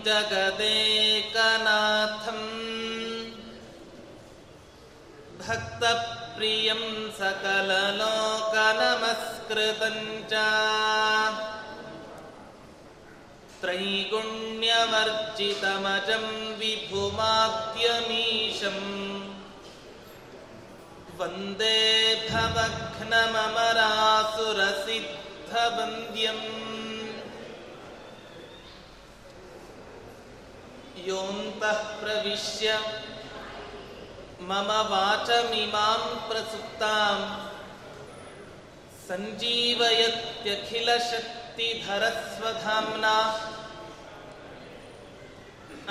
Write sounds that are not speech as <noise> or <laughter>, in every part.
जगदेकनाथम्। भक्तप्रियं सकललोकनमस्कृतं च। त्रैगुण्यवर्जितमजं विभुमाद्यमीशम् वन्दे भवघ्नममरासुरसिद्धवन्द्यम् योऽन्तः प्रविश्य मम वाचमिमां प्रसुप्ताम् सञ्जीवयत्यखिलशक्तिधरस्वधाम्ना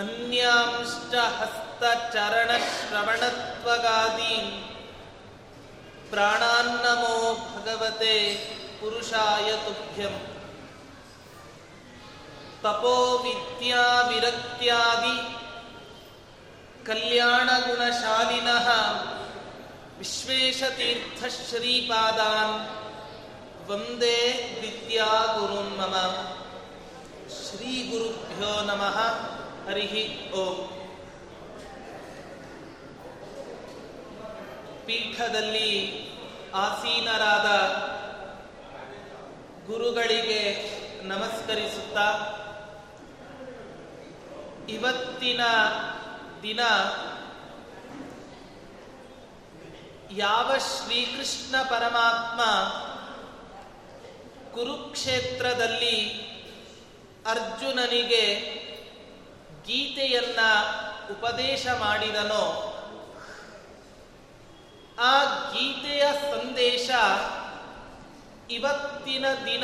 अन्यांश्च हस्तचरणश्रवणत्वगादीन् प्राणान्नमो भगवते पुरुषाय तुभ्यम् ತಪೋವಿದ್ಯಾವಿರಕ್ತ್ಯಾದಿ ಕಲ್ಯಾಣಗುಣಶಾಲಿನ ವಿಶ್ವೇಶತೀರ್ಥಶ್ರೀಪಾದಾನ್ ವಂದೇ ವಿದ್ಯಾ ಗುರುನ್ ಮಮ. ಶ್ರೀಗುರುಭ್ಯೋ ನಮಃ. ಹರಿಹಿ ಓಂ. ಪೀಠದಲ್ಲಿ ಆಸೀನರಾದ ಗುರುಗಳಿಗೆ ನಮಸ್ಕರಿಸುತ್ತಾ ಇವತ್ತಿನ ದಿನ ಯಾವ ಶ್ರೀಕೃಷ್ಣ ಪರಮಾತ್ಮ ಕುರುಕ್ಷೇತ್ರದಲ್ಲಿ ಅರ್ಜುನನಿಗೆ ಗೀತೆಯನ್ನ ಉಪದೇಶ ಮಾಡಿದನೋ, ಆ ಗೀತೆಯ ಸಂದೇಶ ಇವತ್ತಿನ ದಿನ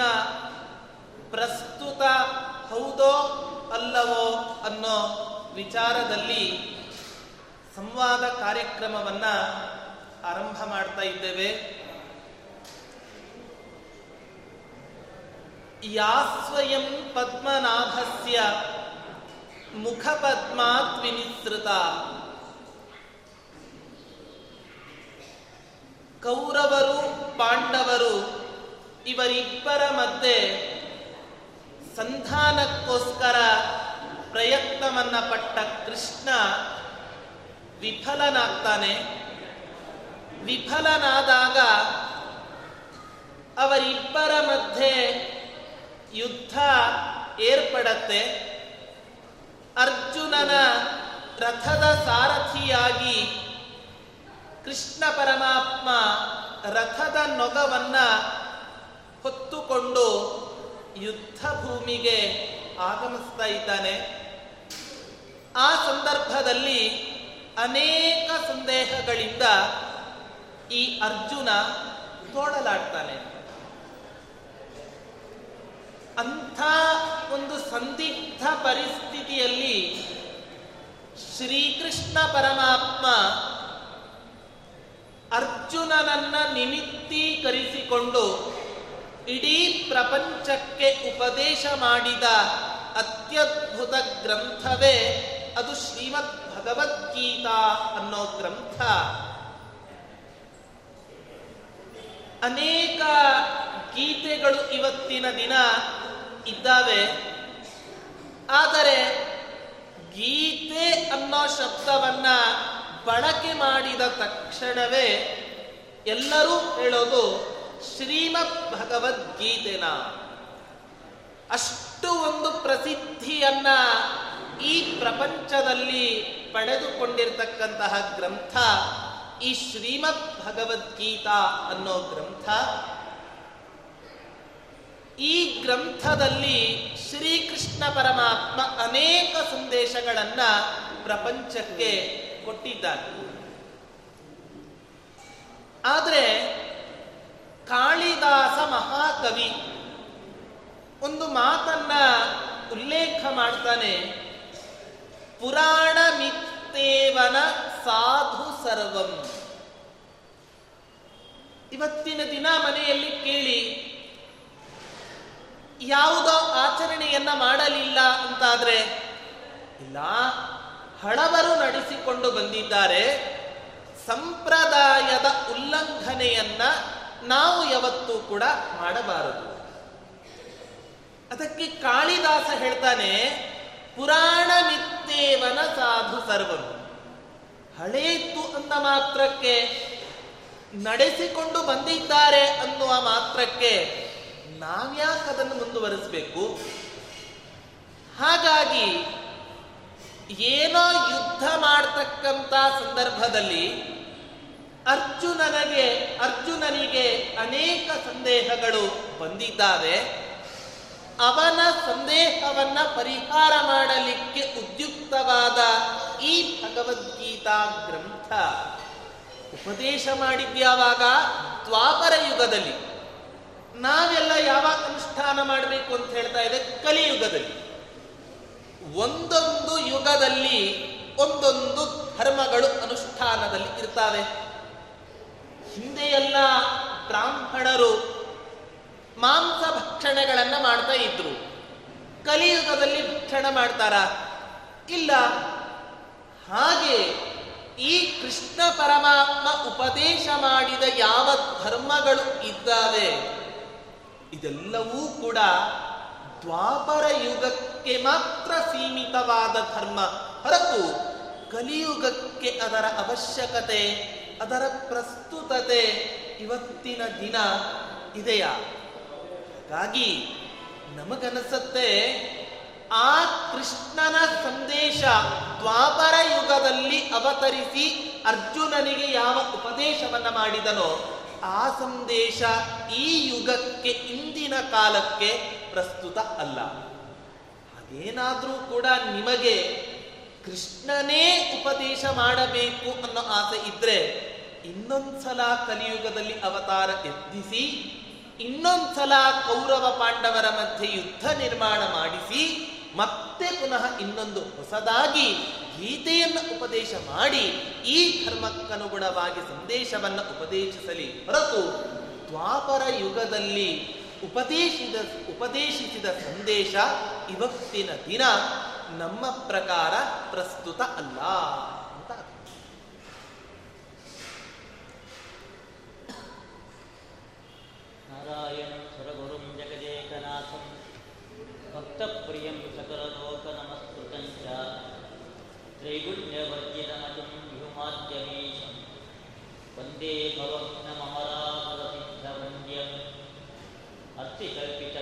ಪ್ರಸ್ತುತ ಹೌದೋ ಅಲ್ಲವೋ ಅನ್ನೋ ವಿಚಾರದಲ್ಲಿ ಸಂವಾದ ಕಾರ್ಯಕ್ರಮವನ್ನು ಆರಂಭ ಮಾಡ್ತಾ ಇದ್ದೇವೆ. ಯಾ ಸ್ವಯಂ ಪದ್ಮನಾಭಸ್ಯ ಮುಖಪದ್ಮಾತ್ ವಿನಿಸೃತ ಕೌರವರು, ಪಾಂಡವರು ಇವರಿಬ್ಬರ ಮಧ್ಯೆ ಸಂಧಾನಕ್ಕೋಸ್ಕರ ಪ್ರಯತ್ನವನ್ನ ಪಟ್ಟ ಕೃಷ್ಣ ವಿಫಲನಾಗ್ತಾನೆ. ವಿಫಲನಾದಾಗ ಅವರಿಬ್ಬರ ಮಧ್ಯೆ ಯುದ್ಧ ಏರ್ಪಡತ್ತೆ. ಅರ್ಜುನನ ರಥದ ಸಾರಥಿಯಾಗಿ ಕೃಷ್ಣ ಪರಮಾತ್ಮ ರಥದ ನೊಗವನ್ನ ಹೊತ್ತುಕೊಂಡು ಯುದ್ಧ ಭೂಮಿಗೆ ಆಗಮಿಸ್ತಾ ಇದ್ದಾನೆ. ಆ ಸಂದರ್ಭದಲ್ಲಿ ಅನೇಕ ಸಂದೇಹಗಳಿಂದ ಈ ಅರ್ಜುನ ತೋಡಲಾಡ್ತಾನೆ ಅಂಥ ಒಂದು ಸಂದಿಗ್ಧ ಪರಿಸ್ಥಿತಿಯಲ್ಲಿ ಶ್ರೀಕೃಷ್ಣ ಪರಮಾತ್ಮ ಅರ್ಜುನನನ್ನ ನಿಮಿತ್ತೀಕರಿಸಿಕೊಂಡು ಇಡೀ ಪ್ರಪಂಚಕ್ಕೆ ಉಪದೇಶ ಮಾಡಿದ ಅತ್ಯದ್ಭುತ ಗ್ರಂಥವೇ ಅದು ಶ್ರೀಮದ್ ಭಗವದ್ಗೀತಾ ಅನ್ನೋ ಗ್ರಂಥ. ಅನೇಕ ಗೀತೆಗಳು ಇವತ್ತಿನ ದಿನ ಇದ್ದಾವೆ. ಆದರೆ ಗೀತೆ ಅನ್ನೋ ಶಬ್ದವನ್ನ ಬಳಕೆ ಮಾಡಿದ ತಕ್ಷಣವೇ ಎಲ್ಲರೂ ಹೇಳೋದು ಶ್ರೀಮದ್ ಭಗವದ್ಗೀತೆನ ಅಷ್ಟು ಒಂದು ಪ್ರಸಿದ್ಧಿಯನ್ನ ಈ ಪ್ರಪಂಚದಲ್ಲಿ ಪಡೆದುಕೊಂಡಿರ್ತಕ್ಕಂತಹ ಗ್ರಂಥ, ಈ ಶ್ರೀಮದ್ ಭಗವದ್ಗೀತಾ ಅನ್ನೋ ಗ್ರಂಥ, ಈ ಗ್ರಂಥದಲ್ಲಿ ಶ್ರೀಕೃಷ್ಣ ಪರಮಾತ್ಮ ಅನೇಕ ಸಂದೇಶಗಳನ್ನ ಪ್ರಪಂಚಕ್ಕೆ ಕೊಟ್ಟಿದ್ದಾರೆ ಆದರೆ ಕಾಳಿದಾಸ ಮಹಾಕವಿ. ಒಂದು ಮಾತನ್ನ ಉಲ್ಲೇಖ ಮಾಡ್ತಾನೆ. ಪುರಾಣ ಮಿತ್ತೇವನ ಸಾಧು ಸರ್ವಂ. ಇವತ್ತಿನ ದಿನ ಮನೆಯಲ್ಲಿ ಕೇಳಿ, ಯಾವುದೋ ಆಚರಣೆಯನ್ನ ಮಾಡಲಿಲ್ಲ ಅಂತಾದ್ರೆ, ಇಲ್ಲ ಹಳವರು ನಡೆಸಿಕೊಂಡು ಬಂದಿದ್ದಾರೆ, ಸಂಪ್ರದಾಯದ ಉಲ್ಲಂಘನೆಯನ್ನ ನಾವು ಯಾವತ್ತೂ ಕೂಡ ಮಾಡಬಾರದು. ಅದಕ್ಕೆ ಕಾಳಿದಾಸ ಹೇಳ್ತಾನೆ, ಪುರಾಣ ನಿತ್ಯೇವನ ಸಾಧು ಸರ್ವರು ಹಳೆಯಿತ್ತು ಅಂದ ಮಾತ್ರಕ್ಕೆ, ನಡೆಸಿಕೊಂಡು ಬಂದಿದ್ದಾರೆ ಅನ್ನುವ ಮಾತ್ರಕ್ಕೆ ನಾವ್ಯಾಕೆ ಅದನ್ನು ಮುಂದುವರಿಸಬೇಕು? ಹಾಗಾಗಿ, ಏನೋ ಯುದ್ಧ ಮಾಡ್ತಕ್ಕಂಥ ಸಂದರ್ಭದಲ್ಲಿ ಅರ್ಜುನನಿಗೆ ಅರ್ಜುನನಿಗೆ ಅನೇಕ ಸಂದೇಹಗಳು ಬಂದಿದ್ದಾವೆ ಅವನ ಸಂದೇಹವನ್ನ ಪರಿಹಾರ ಮಾಡಲಿಕ್ಕೆ ಉದ್ಯುಕ್ತವಾದ ಈ ಭಗವದ್ಗೀತಾ ಗ್ರಂಥ. ಉಪದೇಶ ಮಾಡಿದ್ಯಾವಾಗ? ದ್ವಾಪರ ಯುಗದಲ್ಲಿ. ನಾವೆಲ್ಲ ಯಾವಾಗ ಅನುಷ್ಠಾನ ಮಾಡಬೇಕು ಅಂತ ಹೇಳ್ತಾ ಇದೆ? ಕಲಿಯುಗದಲ್ಲಿ. ಒಂದೊಂದು ಯುಗದಲ್ಲಿ ಒಂದೊಂದು ಧರ್ಮಗಳು ಅನುಷ್ಠಾನದಲ್ಲಿ ಇರ್ತಾವೆ. ಹಿಂದೆ ಎಲ್ಲ ಬ್ರಾಹ್ಮಣರು ಮಾಂಸ ಭಕ್ಷಣೆಗಳನ್ನ ಮಾಡ್ತಾ ಇದ್ರು. ಕಲಿಯುಗದಲ್ಲಿ ಭಕ್ಷಣ ಮಾಡ್ತಾರ? ಇಲ್ಲ. ಹಾಗೆ ಈ ಕೃಷ್ಣ ಪರಮಾತ್ಮ ಉಪದೇಶ ಮಾಡಿದ ಯಾವ ಧರ್ಮಗಳು ಇದ್ದಾವೆ? ಇದೆಲ್ಲವೂ ಕೂಡ ದ್ವಾಪರ ಯುಗಕ್ಕೆ ಮಾತ್ರ ಸೀಮಿತವಾದ ಧರ್ಮ. ಹೊರತು ಕಲಿಯುಗಕ್ಕೆ ಅದರ ಅವಶ್ಯಕತೆ ಅದರ ಪ್ರಸ್ತುತತೆ ಇವತ್ತಿನ ದಿನ ಇದೆಯಾ. ಹಾಗಾಗಿ ನಮಗನಿಸುತ್ತೆ ಆ ಕೃಷ್ಣನ ಸಂದೇಶ ದ್ವಾಪರ ಯುಗದಲ್ಲಿ ಅವತರಿಸಿ ಅರ್ಜುನನಿಗೆ ಯಾವ ಉಪದೇಶವನ್ನು ಮಾಡಿದನೋ, ಆ ಸಂದೇಶ ಈ ಯುಗಕ್ಕೆ ಇಂದಿನ ಕಾಲಕ್ಕೆ ಪ್ರಸ್ತುತ ಅಲ್ಲ. ಹಾಗೇನಾದರೂ ಕೂಡ ನಿಮಗೆ ಕೃಷ್ಣನೇ ಉಪದೇಶ ಮಾಡಬೇಕು ಅನ್ನೋ ಆಸೆ ಇದ್ರೆ ಇನ್ನೊಂದ್ಸಲ ಕಲಿಯುಗದಲ್ಲಿ ಅವತಾರ ಎತ್ತಿಸಿ, ಇನ್ನೊಂದ್ಸಲ ಕೌರವ ಪಾಂಡವರ ಮಧ್ಯೆ ಯುದ್ಧ ನಿರ್ಮಾಣ ಮಾಡಿಸಿ, ಮತ್ತೆ ಪುನಃ ಇನ್ನೊಂದು ಹೊಸದಾಗಿ ಗೀತೆಯನ್ನು ಉಪದೇಶ ಮಾಡಿ, ಈ ಧರ್ಮಕ್ಕನುಗುಣವಾಗಿ ಸಂದೇಶವನ್ನು ಉಪದೇಶಿಸಲಿ ಹೊರತು ದ್ವಾಪರ ಯುಗದಲ್ಲಿ ಉಪದೇಶಿದ, ಉಪದೇಶಿಸಿದ ಸಂದೇಶ ಇವತ್ತಿನ ದಿನ ನಮ್ಮ ಪ್ರಕಾರ ಪ್ರಸ್ತುತ ಅಲ್ಲ ಅಂತ ಅರ್ಥ. ನಾರಾಯಣಂ ಸುರಗುರುಂ ಜಗದೇಕನಾಥಂ ಭಕ್ತಪ್ರಿಯಂ ಸಕಲಲೋಕನಮಸ್ಕೃತಂ ಚ ತ್ರೈಗುಣ್ಯವರ್ಜಿತಮಜಂ ವ್ಯುಮಾದ್ಯಮೀಶಂ ವಂದೇ ಭವಘ್ನಮರಾಮರಸಿದ್ಧವಂದ್ಯಂ ಅರ್ಥಿಕಲ್ಪಿತಕಲ್ಪೋऽयं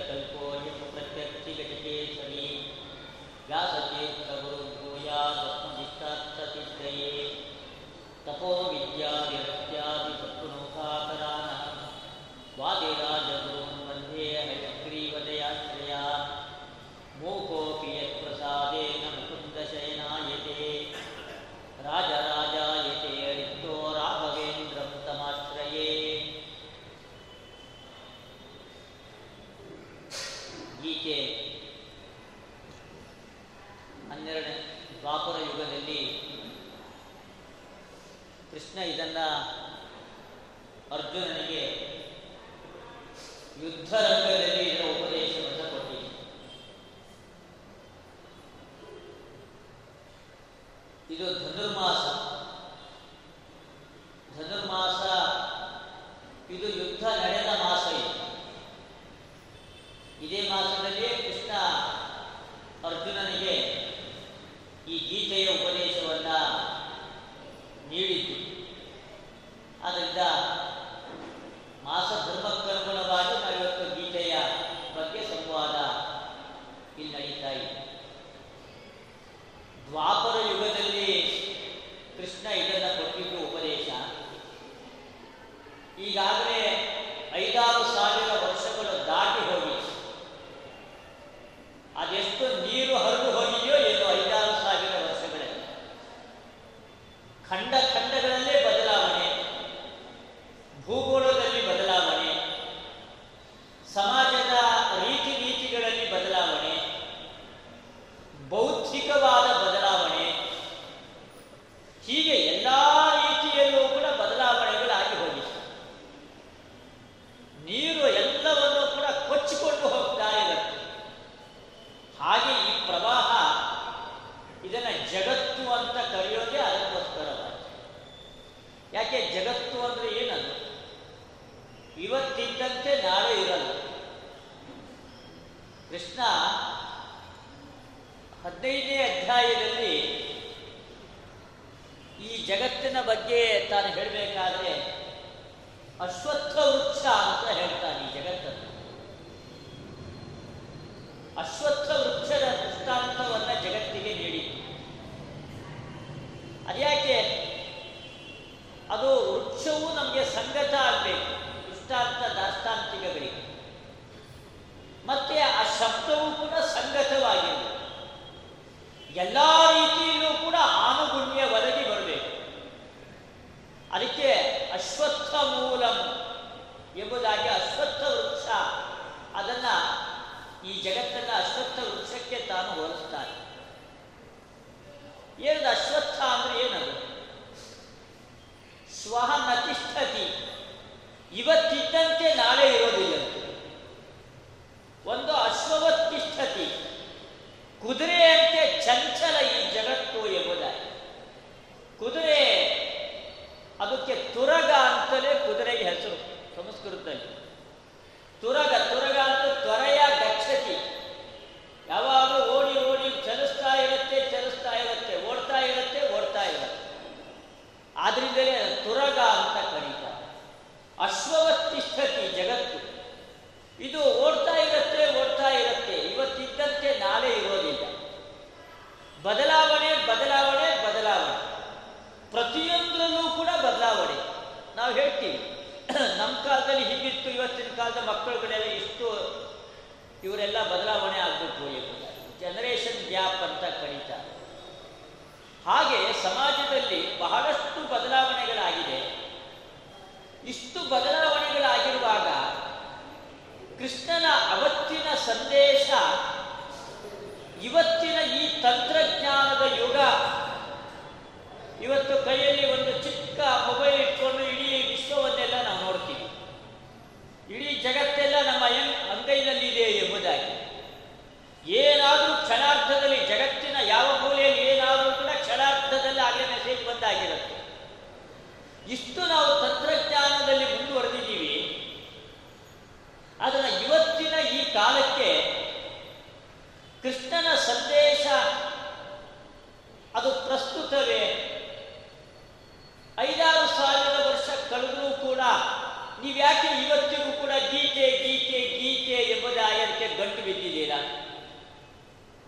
ಹದಿನೈದನೇ ಅಧ್ಯಾಯದಲ್ಲಿ ಈ ಜಗತ್ತಿನ ಬಗ್ಗೆ ತಾನು ಹೇಳಬೇಕಾದ್ರೆ ಅಶ್ವತ್ಥ ವೃಕ್ಷ ಅಂತ ಹೇಳ್ತಾನೆ ಈ ಜಗತ್ತನ್ನು. ಅಶ್ವತ್ಥ ವೃಕ್ಷದ ದೃಷ್ಟಾಂತವನ್ನ ಜಗತ್ತಿಗೆ ನೀಡಿ. ಅದ್ಯಾಕೆ? ಅದು ವೃಕ್ಷವು ನಮಗೆ ಸಂಗತ ಆಗಬೇಕು, ದೃಷ್ಟಾಂತ ದಾಷ್ಟಾಂತಿಕಗಳಿಗೆ ಮತ್ತೆ ಶಬ್ದವು ಕೂಡ ಸಂಗತವಾಗಿರಬೇಕು ಎಲ್ಲ ರೀತಿಯಲ್ಲೂ ಕೂಡ ಆನುಗುಣ್ಯ ಒದಗಿ ಬರಬೇಕು. ಅದಕ್ಕೆ ಅಶ್ವತ್ಥ ಮೂಲಂ ಎಂಬುದಾಗಿ ಅಶ್ವತ್ಥ ವೃಕ್ಷ, ಅದನ್ನ ಈ ಜಗತ್ತನ್ನ ಅಶ್ವತ್ಥ ವೃಕ್ಷಕ್ಕೆ ತಾನು ಹೋಲಿಸ್ತಾನೆ ಏನದು ಅಶ್ವತ್ಥ ಅಂದ್ರೆ ಏನದು? ಸ್ವಹ ನತಿಷ್ಠತಿ. ಇವತ್ತಿದ್ದಂತೆ ನಾಳೆ ಇರೋದಿಲ್ಲಂತೆ ಒಂದು ಅಶ್ವವತ್ತಿಷ್ಠತಿ. ಕುದುರೆಯಂತೆ ಚಂಚಲ ಈ ಜಗತ್ತು ಎಂಬುದಾಗಿ. ಕುದುರೆ ಅದಕ್ಕೆ ತುರಗ ಅಂತಲೇ ಕುದುರೆಗೆ ಹೆಸರು ಸಂಸ್ಕೃತದಲ್ಲಿ. ತುರಗ ತುರಗ ಅಂತ ತ್ವರೆಯ ಗಚ್ಚತಿ. ಯಾವಾಗಲೂ ಓಡಿ ಓಡಿ ಚಲಿಸ್ತಾ ಇರುತ್ತೆ ಚಲಿಸ್ತಾ ಇರುತ್ತೆ, ಓಡ್ತಾ ಇರುತ್ತೆ ಓಡ್ತಾ ಇರುತ್ತೆ. ಆದ್ರಿಂದಲೇ ತುರಗ ಅಂತ ಕರೀತಾರೆ. ಅಶ್ವವತ್ತಿಷ್ಠತಿ ಜಗತ್ತು. ಇದು ಓಡ್ತಾ ಇರುತ್ತೆ ಓಡ್ತಾ ಇರುತ್ತೆ. ಇವತ್ತಿದ್ದಂತೆ ನಾಳೆ ಇರೋದಿಲ್ಲ. ಬದಲಾವಣೆ ಬದಲಾವಣೆ ಬದಲಾವಣೆ. ಪ್ರತಿಯೊಂದರಲ್ಲೂ ಕೂಡ ಬದಲಾವಣೆ. ನಾವು ಹೇಳ್ತೀವಿ <clears throat> ನಮ್ಮ ಕಾಲದಲ್ಲಿ ಹೀಗಿತ್ತು, ಇವತ್ತಿನ ಕಾಲದ ಮಕ್ಕಳ ಮಕ್ಕಳುಗಳೆಲ್ಲ ಇಷ್ಟು ಇವರೆಲ್ಲ ಬದಲಾವಣೆ ಆಗ್ಬೇಕು ಇವರು ಜನರೇಷನ್ ಗ್ಯಾಪ್ ಅಂತ ಕರೀತಾರೆ ಹಾಗೆ ಸಮಾಜದಲ್ಲಿ ಬಹಳಷ್ಟು ಬದಲಾವಣೆಗಳಾಗಿದೆ. ಇಷ್ಟು ಬದಲಾವಣೆಗಳಾಗಿರುವಾಗ ಕೃಷ್ಣನ ಅವತ್ತಿನ ಸಂದೇಶ, ಇವತ್ತಿನ ಈ ತಂತ್ರಜ್ಞಾನದ ಯುಗ. ಇವತ್ತು ಕೈಯಲ್ಲಿ ಒಂದು ಚಿಕ್ಕ ಮೊಬೈಲ್ ಇಟ್ಕೊಂಡು ಇಡೀ ವಿಶ್ವವನ್ನೆಲ್ಲ ನಾವು ನೋಡ್ತೀವಿ. ಇಡೀ ಜಗತ್ತೆಲ್ಲ ನಮ್ಮ ಅಂಗೈನಲ್ಲಿ ಇದೆ ಎಂಬುದಾಗಿ. ಏನಾದರೂ ಕ್ಷಣಾರ್ಧದಲ್ಲಿ ಜಗತ್ತಿನ ಯಾವ ಮೂಲೆಯಲ್ಲಿ ಏನಾದರೂ ಕೂಡ ಕ್ಷಣಾರ್ಧದಲ್ಲಿ ಆಗಲೇ ಮೆಸೇಜ್ ಬಂದಾಗಿರುತ್ತೆ. ಇಷ್ಟು ನಾವು ತಂತ್ರಜ್ಞಾನದಲ್ಲಿ ಅದರ ಇವತ್ತಿನ ಈ ಕಾಲಕ್ಕೆ ಕೃಷ್ಣನ ಸಂದೇಶ ಅದು ಪ್ರಸ್ತುತವೇ. ಐದಾರು ಸಾವಿರ ವರ್ಷ ಕಳೆದರೂ ಕೂಡ ನೀವ್ಯಾಕೆ ಇವತ್ತಿಗೂ ಕೂಡ ಗೀತೆ ಗೀತೆ ಗೀತೆ ಎಂಬುದೇ ಆಯಕ್ಕೆ ಗಂಟು ಬಿದ್ದಿದ್ದೀರಾ?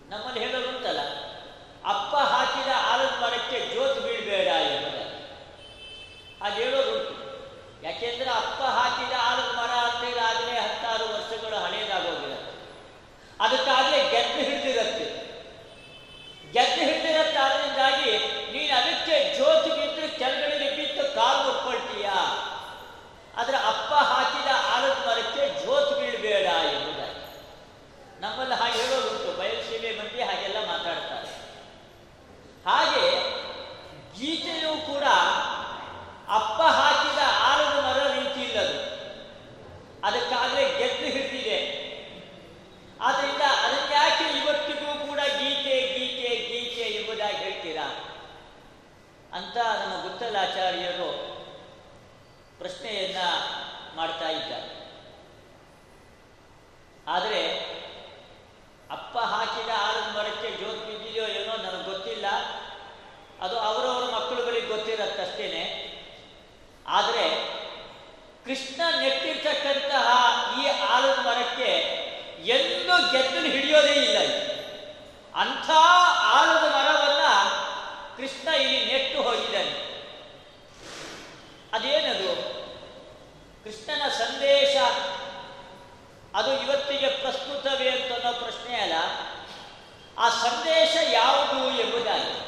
ನಮ್ಮಲ್ಲಿ ಹೇಳೋದುಂಟಲ್ಲ, ಅಪ್ಪ ಹಾಕಿದ ಆಲದ ಮರಕ್ಕೆ ಜೋತು ಬೀಳಬೇಡ ಎಂಬುದಾಗಿ. ಹಾಗೆ ಹೇಳೋದುಂಟು. ಯಾಕೆಂದ್ರೆ ಅಪ್ಪ ಹಾಕಿದ ಆಲದ ಮರ ಅಂತ ಹೇಳಿ ಆಗಲೇ ಹತ್ತಾರು ವರ್ಷಗಳು ಹಳೇದಾಗೋಗಿರುತ್ತೆ ಅದಕ್ಕಾಗಲೇ ಗೆದ್ದು ಹಿಡಿದಿರತ್ತೆ. ಗೆದ್ದು ಹಿಡಿದಿರತ್ತೆ ಆದ್ರಿಂದಾಗಿ ನೀನು ಅದಕ್ಕೆ ಜೋತು ಬಿದ್ದು ಕೆಳಗಡೆ ಬಿದ್ದು ಕಾಲು ಮುಟ್ಕೊಳ್ತೀಯ ಅದರ ಅಪ್ಪ ಹಾಕಿದ ಆಲದ ಮರಕ್ಕೆ ಜೋತು ಬೀಳಬೇಡ ಎಂಬುದಾಗಿ. ನಮ್ಮಲ್ಲಿ ಹಾಗೆ ಹೇಳೋದುಂಟು ಬಯಲುಸೀಮೆ ಮಂದಿ ಹಾಗೆಲ್ಲ ಮಾತಾಡ್ತಾರೆ. ಹಾಗೆ ಗೀತೆಯೂ ಕೂಡ ಅಪ್ಪ ಹಾಕಿದ ಆಲದ ಮರ ರೀತಿ ಇಲ್ಲದು. ಅದಕ್ಕಾಗಲೇ ಗೆದ್ದು ಹಿಡಿದಿದೆ ಆದ್ರಿಂದ ಯಾಕೆ ಇವತ್ತಿಗೂ ಕೂಡ ಗೀತೆ ಗೀತೆ ಗೀತೆ ಎಂಬುದಾಗಿ ಹೇಳ್ತೀರಾ? ಅಂತ ನಮ್ಮ ಗುತ್ತಲಾಚಾರ್ಯರು ಪ್ರಶ್ನೆಯನ್ನ ಮಾಡ್ತಾ ಇದ್ದಾರೆ. ಆದರೆ ಅಪ್ಪ ಹಾಕಿದ ಆಲದ ಮರಕ್ಕೆ ಜೋತ್ ಬಿದ್ದಿದೆಯೋ ಏನೋ ನನಗೆ ಗೊತ್ತಿಲ್ಲ. ಅದು ಅವರವರ ಮಕ್ಕಳುಗಳಿಗೆ ಗೊತ್ತಿರತ್ತಷ್ಟೇನೆ. ಆದರೆ ಕೃಷ್ಣ ನೆಟ್ಟಿರ್ತಕ್ಕಂತಹ ಈ ಆಲದ ಮರಕ್ಕೆ ಗೆದ್ದಲು ಹಿಡಿಯೋದೇ ಇಲ್ಲ. ಅಂಥ ಆಲದ ಮರವನ್ನ ಕೃಷ್ಣ ಇಲ್ಲಿ ನೆಟ್ಟು ಹೋಗಿದ್ದಾನೆ. ಅದೇನದು? ಕೃಷ್ಣನ ಸಂದೇಶ. ಅದು ಇವತ್ತಿಗೆ ಪ್ರಸ್ತುತವೇ ಅಂತ ಅನ್ನೋ ಪ್ರಶ್ನೆ ಅಲ್ಲ. ಆ ಸಂದೇಶ ಯಾವುದು ಎಂಬುದಾಗಿ.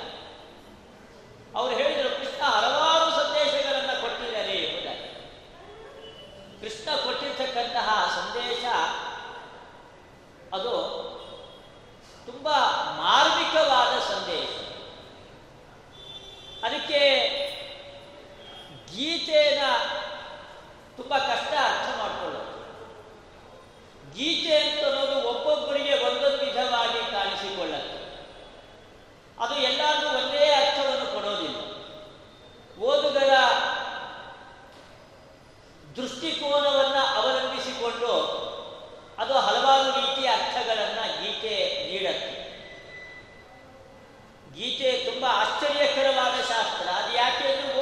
ಅವರು ಹೇಳಿದರು, ಕೃಷ್ಣ ಹಲವಾರು ಸಂದೇಶಗಳನ್ನು ಕೊಟ್ಟಿದ್ದಾರೆ ಎಂಬುದಾಗಿ. ಕೃಷ್ಣ ಕೊಟ್ಟಿರ್ತಕ್ಕಂತಹ ಸಂದೇಶ ಅದು ತುಂಬ ಮಾರ್ಮಿಕವಾದ ಸಂದೇಶ. ಅದಕ್ಕೆ ಗೀತೆನ ತುಂಬ ಕಷ್ಟ ಅರ್ಥ ಮಾಡಿಕೊಳ್ಳೋದು. ಗೀತೆ ಅಂತ ಅನ್ನೋದು ಒಬ್ಬೊಬ್ಬರಿಗೆ ಒಂದೊಂದು ವಿಧವಾಗಿ ಕಾಣಿಸಿಕೊಳ್ಳುತ್ತೆ ಅದು ಎಲ್ಲರಿಗೂ ಒಂದೇ ಅರ್ಥವನ್ನು ಕೊಡೋದಿಲ್ಲ. ಓದುಗರ ದೃಷ್ಟಿಕೋನವನ್ನ ಅದು ಹಲವಾರು ರೀತಿಯ ಅರ್ಥಗಳನ್ನು ಗೀತೆ ನೀಡುತ್ತೆ. ಗೀತೆ ತುಂಬಾ ಆಶ್ಚರ್ಯಕರವಾದ ಶಾಸ್ತ್ರ. ಅದು ಯಾಕೆ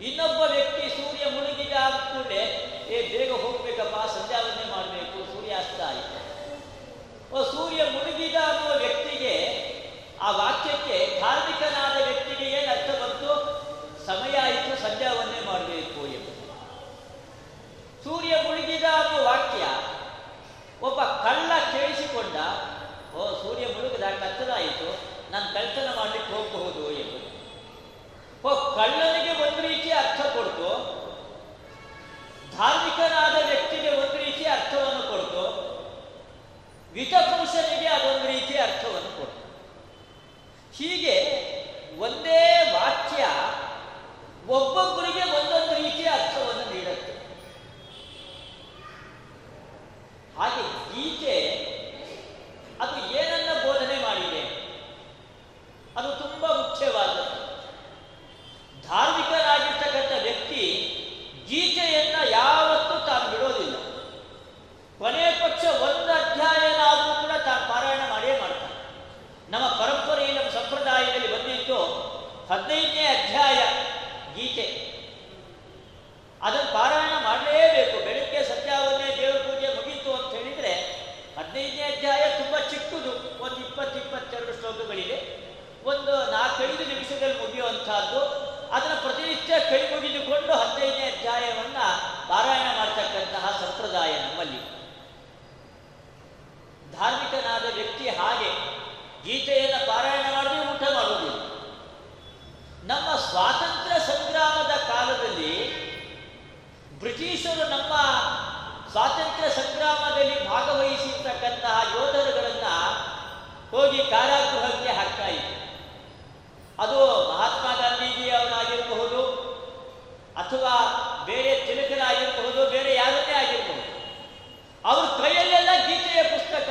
ಇನ್ನೊಬ್ಬ ವ್ಯಕ್ತಿ ಸೂರ್ಯ ಮುಳುಗಿದ ಆದ ಏ, ಬೇಗ ಹೋಗ್ಬೇಕಪ್ಪ ಸಂಧ್ಯಾವನ್ನೇ ಮಾಡಬೇಕು, ಸೂರ್ಯಾಸ್ತ ಆಯಿತು. ಸೂರ್ಯ ಮುಳುಗಿದ ಅನ್ನುವ ವ್ಯಕ್ತಿಗೆ, ಆ ವಾಕ್ಯಕ್ಕೆ ಧಾರ್ಮಿಕನಾದ ವ್ಯಕ್ತಿಗೆ ಏನು ಅರ್ಥ ಬಂತು? ಸಮಯ ಆಯಿತು, ಸಂಧ್ಯಾವನ್ನೇ ಮಾಡಬೇಕು ಎಂದು ಸೂರ್ಯ ಮುಳುಗಿದ ಅನ್ನುವ ವಾಕ್ಯ ಒಬ್ಬ ಕಳ್ಳ ಕೇಳಿಸಿಕೊಂಡ, ಓ, ಸೂರ್ಯ ಮುಳುಗಿದ ಕತ್ತಲಾಯಿತು, ನಾನು ಕಳ್ತನ ಮಾಡಲಿಕ್ಕೆ ಹೋಗಬಹುದು ಎಂದು ಕಳ್ಳನಿಗೆ ಒಂದು ರೀತಿಯ ಅರ್ಥ ಕೊಡ್ತು. ಧಾರ್ಮಿಕನಾದ ವ್ಯಕ್ತಿಗೆ ಒಂದು ರೀತಿಯ ಅರ್ಥವನ್ನು ಕೊಡ್ತು. ವಿತಪುರುಷನಿಗೆ ಅದೊಂದು ರೀತಿಯ ಅರ್ಥವನ್ನು ಕೊಡ್ತು. ಹೀಗೆ ಒಂದೇ ವಾಕ್ಯ ಒಬ್ಬೊಬ್ಬರಿಗೆ ಒಂದೊಂದು ರೀತಿಯ ಅರ್ಥವನ್ನು ನೀಡುತ್ತೆ. ಹಾಗೆ ಗೀತೆ ಅದು ಏನನ್ನ ಬೋಧನೆ ಮಾಡಿದೆ ಅದು ತುಂಬಾ ಮುಖ್ಯವಾದದ್ದು ಧಾರ್ಮಿಕನಾಗಿರ್ತಕ್ಕಂಥ ವ್ಯಕ್ತಿ ಗೀತೆಯನ್ನ ಯಾವತ್ತೂ ತಾನು ಬಿಡೋದಿಲ್ಲ. ಕೊನೆ ಪಕ್ಷ ಒಂದು ಅಧ್ಯಾಯನಾದರೂ ಕೂಡ ತಾನು ಪಾರಾಯಣ ಮಾಡೇ ಮಾಡ್ತಾನೆ. ನಮ್ಮ ಪರಂಪರೆಯ ನಮ್ಮ ಸಂಪ್ರದಾಯದಲ್ಲಿ ಬಂದಿತ್ತು ಹದಿನೈದನೇ ಅಧ್ಯಾಯ ಗೀತೆ. ಅದನ್ನು ಪಾರಾಯಣ ಮಾಡಲೇಬೇಕು. ಬೆಳಗ್ಗೆ ಸಂಧ್ಯಾವನ್ನೇ ದೇವರ ಪೂಜೆ ಮುಗೀತು ಅಂತ ಹೇಳಿದ್ರೆ ಹದಿನೈದನೇ ಅಧ್ಯಾಯ ತುಂಬಾ ಚಿಕ್ಕದು. ಒಂದು ಇಪ್ಪತ್ತು, ಇಪ್ಪತ್ತೆರಡು ಶ್ಲೋಕಗಳಿದೆ. ಒಂದು ನಾಲ್ಕೈದು ನಿಮಿಷದಲ್ಲಿ ಮುಗಿಯುವಂತಹದ್ದು. ಅದನ್ನು ಪ್ರತಿನಿತ್ಯ ಕೈ ಮುಗಿದುಕೊಂಡು ಹದಿನೈದನೇ ಅಧ್ಯಾಯವನ್ನು ಪಾರಾಯಣ ಮಾಡ್ತಕ್ಕಂತಹ ಸಂಪ್ರದಾಯ ನಮ್ಮಲ್ಲಿ. ಧಾರ್ಮಿಕನಾದ ವ್ಯಕ್ತಿ ಹಾಗೆ ಗೀತೆಯನ್ನು ಪಾರಾಯಣ ಮಾಡದೆ, ಊಟ ಮಾಡುವುದಿಲ್ಲ ನಮ್ಮ ಸ್ವಾತಂತ್ರ್ಯ ಸಂಗ್ರಾಮದ ಕಾಲದಲ್ಲಿ ಬ್ರಿಟಿಷರು ನಮ್ಮ ಸ್ವಾತಂತ್ರ್ಯ ಸಂಗ್ರಾಮದಲ್ಲಿ ಭಾಗವಹಿಸಿರ್ತಕ್ಕಂತಹ ಯೋಧರುಗಳನ್ನ ಹೋಗಿ ಕಾರಾಗೃಹಕ್ಕೆ ಹಾಕ್ತಾ ಅದು ಮಹಾತ್ಮ ಗಾಂಧೀಜಿ ಅವರಾಗಿರಬಹುದು ಅಥವಾ ಬೇರೆ ತಿಲಕರಾಗಿರಬಹುದು ಬೇರೆ ಯಾರನ್ನೇ ಆಗಿರಬಹುದು. ಅವ್ರ ಕೈಯಲ್ಲೆಲ್ಲ ಗೀತೆಯ ಪುಸ್ತಕ.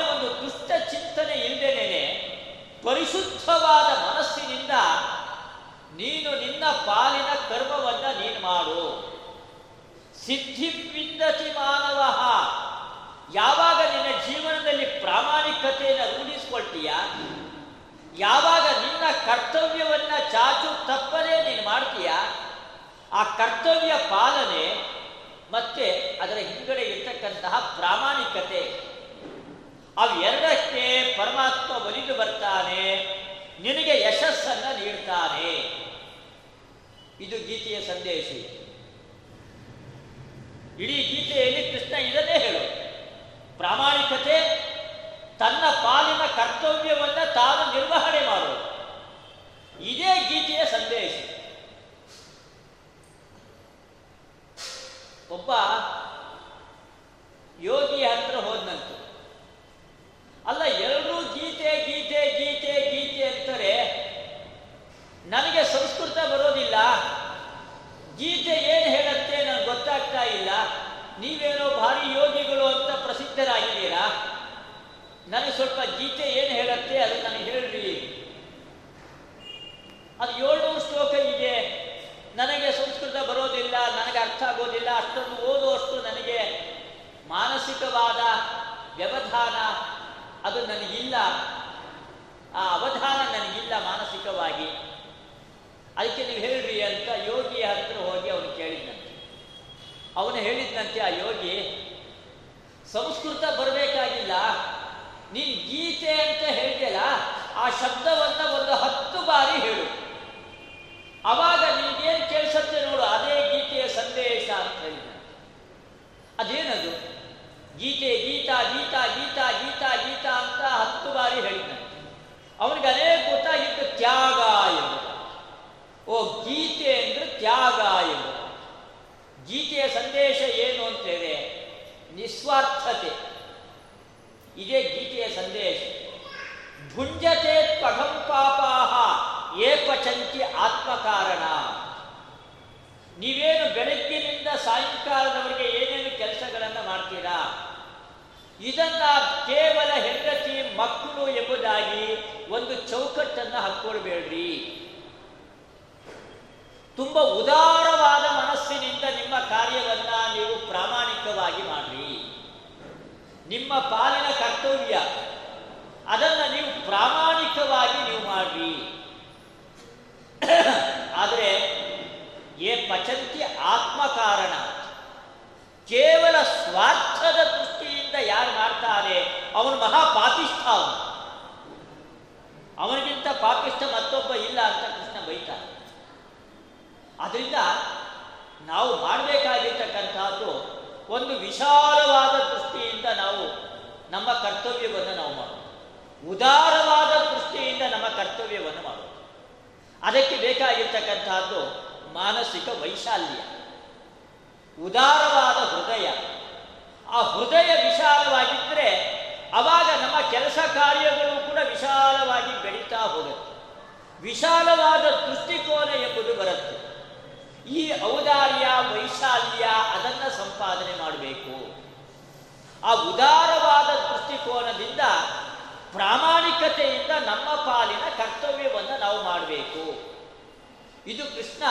ಯಾವುದೇ ಒಂದು ದುಷ್ಟ ಚಿಂತನೆ ಇಲ್ಲದೇನೆ ಪರಿಶುದ್ಧವಾದ ಮನಸ್ಸಿನಿಂದ ನೀನು ನಿನ್ನ ಪಾಲಿನ ಕರ್ಮವನ್ನ ನೀನು ಮಾಡು. ಸಿದ್ಧಿವಿಂದತಿ ಮಾನವ ಯಾವಾಗ ನಿನ್ನ ಜೀವನದಲ್ಲಿ ಪ್ರಾಮಾಣಿಕತೆಯನ್ನು ರೂಢಿಸ್ಕೊಳ್ತೀಯ? ಯಾವಾಗ ನಿನ್ನ ಕರ್ತವ್ಯವನ್ನ ಚಾಚು ತಪ್ಪದೇ ನೀನು ಮಾಡ್ತೀಯ? ಆ ಕರ್ತವ್ಯ ಪಾಲನೆ ಮತ್ತೆ ಅದರ ಹಿಂಗಡೆ ಇರ್ತಕ್ಕಂತಹ ಪ್ರಾಮಾಣಿಕತೆ. ಅವೆರಡಕ್ಕೆ ಪರಮಾತ್ಮ ಒಲಿದು ಬರ್ತಾನೆ, ನಿನಗೆ ಯಶಸ್ಸನ್ನ ನೀಡ್ತಾನೆ. ಇದು ಗೀತೆಯ ಸಂದೇಶ ಇಡೀ ಗೀತೆಯಲ್ಲಿ ಕೃಷ್ಣ ಇದನ್ನೇ ಹೇಳು. ಪ್ರಾಮಾಣಿಕತೆ, ತನ್ನ ಪಾಲಿನ ಕರ್ತವ್ಯವನ್ನು ತಾನು ನಿರ್ವಹಣೆ ಮಾಡು. ಇದೇ ಗೀತೆಯ ಸಂದೇಶ. ಒಬ್ಬ ಯೋಗಿ ಹತ್ರ ಹೋದ್ನಂತೆ. ಅಲ್ಲ ಎಲ್ಲರೂ ಗೀತೆ ಗೀತೆ ಗೀತೆ ಗೀತೆ ಅಂತಾರೆ. ನನಗೆ ಸಂಸ್ಕೃತ ಬರೋದಿಲ್ಲ. ಗೀತೆ ಏನು ಹೇಳುತ್ತೆ ನನಗೆ ಗೊತ್ತಾಗ್ತಾ ಇಲ್ಲ. ನೀವೇನೋ ಭಾರಿ ಯೋಗಿಗಳು ಅಂತ ಪ್ರಸಿದ್ಧರಾಗಿದ್ದೀರಾ? ನನಗೆ ಸ್ವಲ್ಪ ಗೀತೆ ಏನು ಹೇಳುತ್ತೆ ಅದು ನನಗೆ ಹೇಳ್ರಿ. ಅದು ಏಳ್ನೂರು ಶ್ಲೋಕ ಇದೆ. ನನಗೆ ಸಂಸ್ಕೃತ ಬರೋದಿಲ್ಲ, ನನಗೆ ಅರ್ಥ ಆಗೋದಿಲ್ಲ. ಅಷ್ಟೊಂದು ಓದುವಷ್ಟು ನನಗೆ ಮಾನಸಿಕವಾದ ವ್ಯವಧಾನ ಅದು ನನಗಿಲ್ಲ. ಆ ಅವಧಾನ ನನಗಿಲ್ಲ ಮಾನಸಿಕವಾಗಿ. ಅದಕ್ಕೆ ನೀವು ಹೇಳ್ರಿ ಅಂತ ಯೋಗಿಯ ಹತ್ರ ಹೋಗಿ ಅವನು ಕೇಳಿದಂತೆ ಅವನು ಹೇಳಿದ್ನಂತೆ, ಆ ಯೋಗಿ, ಸಂಸ್ಕೃತ ಬರಬೇಕಾಗಿಲ್ಲ. ನೀನು ಗೀತೆ ಅಂತ ಹೇಳ್ದಲ್ಲ, ಆ ಶಬ್ದವನ್ನು ಒಂದು ಹತ್ತು ಬಾರಿ ಹೇಳು. ಅವಾಗ ನಿನ್ಗೇನು ಕೇಳಿಸುತ್ತೆ ನೋಡು, ಅದೇ ಗೀತೆಯ ಸಂದೇಶ ಅಂತ ಹೇಳಿದ ಅದೇನದು? ಗೀತಾ ಗೀತಾ ಗೀತಾ ಗೀತಾ ಗೀತಾ ಅಂತ ಹತ್ತು ಬಾರಿ ಹೇಳಿದ್ದಾನೆ ಅವನಿಗೆ ಅನೇಕ ಗೊತ್ತಾಗಿತ್ತು, ತ್ಯಾಗ ಓ, ಗೀತೆ ಅಂದ್ರೆ ತ್ಯಾಗ ಗೀತೆಯ ಸಂದೇಶ ಏನು ಅಂತೇಳಿ ನಿಸ್ವಾರ್ಥತೆ. ಇದೇ ಗೀತೆಯ ಸಂದೇಶ. ಭುಂಜತೆ ತ್ವಘಂ ಪಾಪಾಹ ಏಪಚಂತಿ ಆತ್ಮಕಾರಣ. ನೀವೇನು ಬೆಳಗ್ಗಿನಿಂದ ಸಾಯಂಕಾಲದವರೆಗೆ ಏನೇನು ಕೆಲಸಗಳನ್ನು ಮಾಡ್ತೀರಾ? ಇದನ್ನ ಕೇವಲ ಹೆಂಡತಿ ಮಕ್ಕಳು ಎಂಬುದಾಗಿ ಒಂದು ಚೌಕಟ್ಟನ್ನು ಹಾಕ್ಕೊಳ್ಬೇಡ್ರಿ ತುಂಬಾ ಉದಾರವಾದ ಮನಸ್ಸಿನಿಂದ ನಿಮ್ಮ ಕಾರ್ಯವನ್ನ ನೀವು ಪ್ರಾಮಾಣಿಕವಾಗಿ ಮಾಡ್ರಿ. ನಿಮ್ಮ ಪಾಲಿನ ಕರ್ತವ್ಯ, ಅದನ್ನ ನೀವು ಪ್ರಾಮಾಣಿಕವಾಗಿ ನೀವು ಮಾಡ್ರಿ. ಆದರೆ, ಏ ಪಚಂತಿ ಆತ್ಮಕಾರಣ, ಕೇವಲ ಸ್ವಾರ್ಥದ ಯಾರು ಮಾಡ್ತಾರೆ ಅವನು ಮಹಾ ಪಾಪಿಷ್ಠ ಅವನು. ಅವನಿಗಿಂತ ಪಾಪಿಷ್ಠ ಮತ್ತೊಬ್ಬ ಇಲ್ಲ ಅಂತ ಕೃಷ್ಣ ಬೈತಾರೆ ಅದರಿಂದ ನಾವು ಮಾಡಬೇಕಾಗಿರ್ತಕ್ಕಂಥದ್ದು ಒಂದು ವಿಶಾಲವಾದ ದೃಷ್ಟಿಯಿಂದ ನಾವು ನಮ್ಮ ಕರ್ತವ್ಯವನ್ನು ನಾವು ಮಾಡೋದು. ಉದಾರವಾದ ದೃಷ್ಟಿಯಿಂದ ನಮ್ಮ ಕರ್ತವ್ಯವನ್ನು ಮಾಡೋದು. ಅದಕ್ಕೆ ಬೇಕಾಗಿರ್ತಕ್ಕಂಥದ್ದು ಮಾನಸಿಕ ವೈಶಾಲ್ಯ. ಉದಾರವಾದ ಹೃದಯ. ಆ ಹೃದಯ ವಿಶಾಲವಾಗಿದ್ದರೆ ಅವಾಗ ನಮ್ಮ ಕೆಲಸ ಕಾರ್ಯಗಳು ಕೂಡ ವಿಶಾಲವಾಗಿ ಬೆಳೀತಾ ಹೋಗುತ್ತೆ. ವಿಶಾಲವಾದ ದೃಷ್ಟಿಕೋನ ಎಂಬುದು ಬರುತ್ತೆ. ಈ ಔದಾರ್ಯ, ವೈಶಾಲ್ಯ ಅದನ್ನು ಸಂಪಾದನೆ ಮಾಡಬೇಕು. ಆ ಉದಾರವಾದ ದೃಷ್ಟಿಕೋನದಿಂದ ಪ್ರಾಮಾಣಿಕತೆಯಿಂದ ನಮ್ಮ ಪಾಲಿನ ಕರ್ತವ್ಯವನ್ನು ನಾವು ಮಾಡಬೇಕು. ಇದು ಕೃಷ್ಣ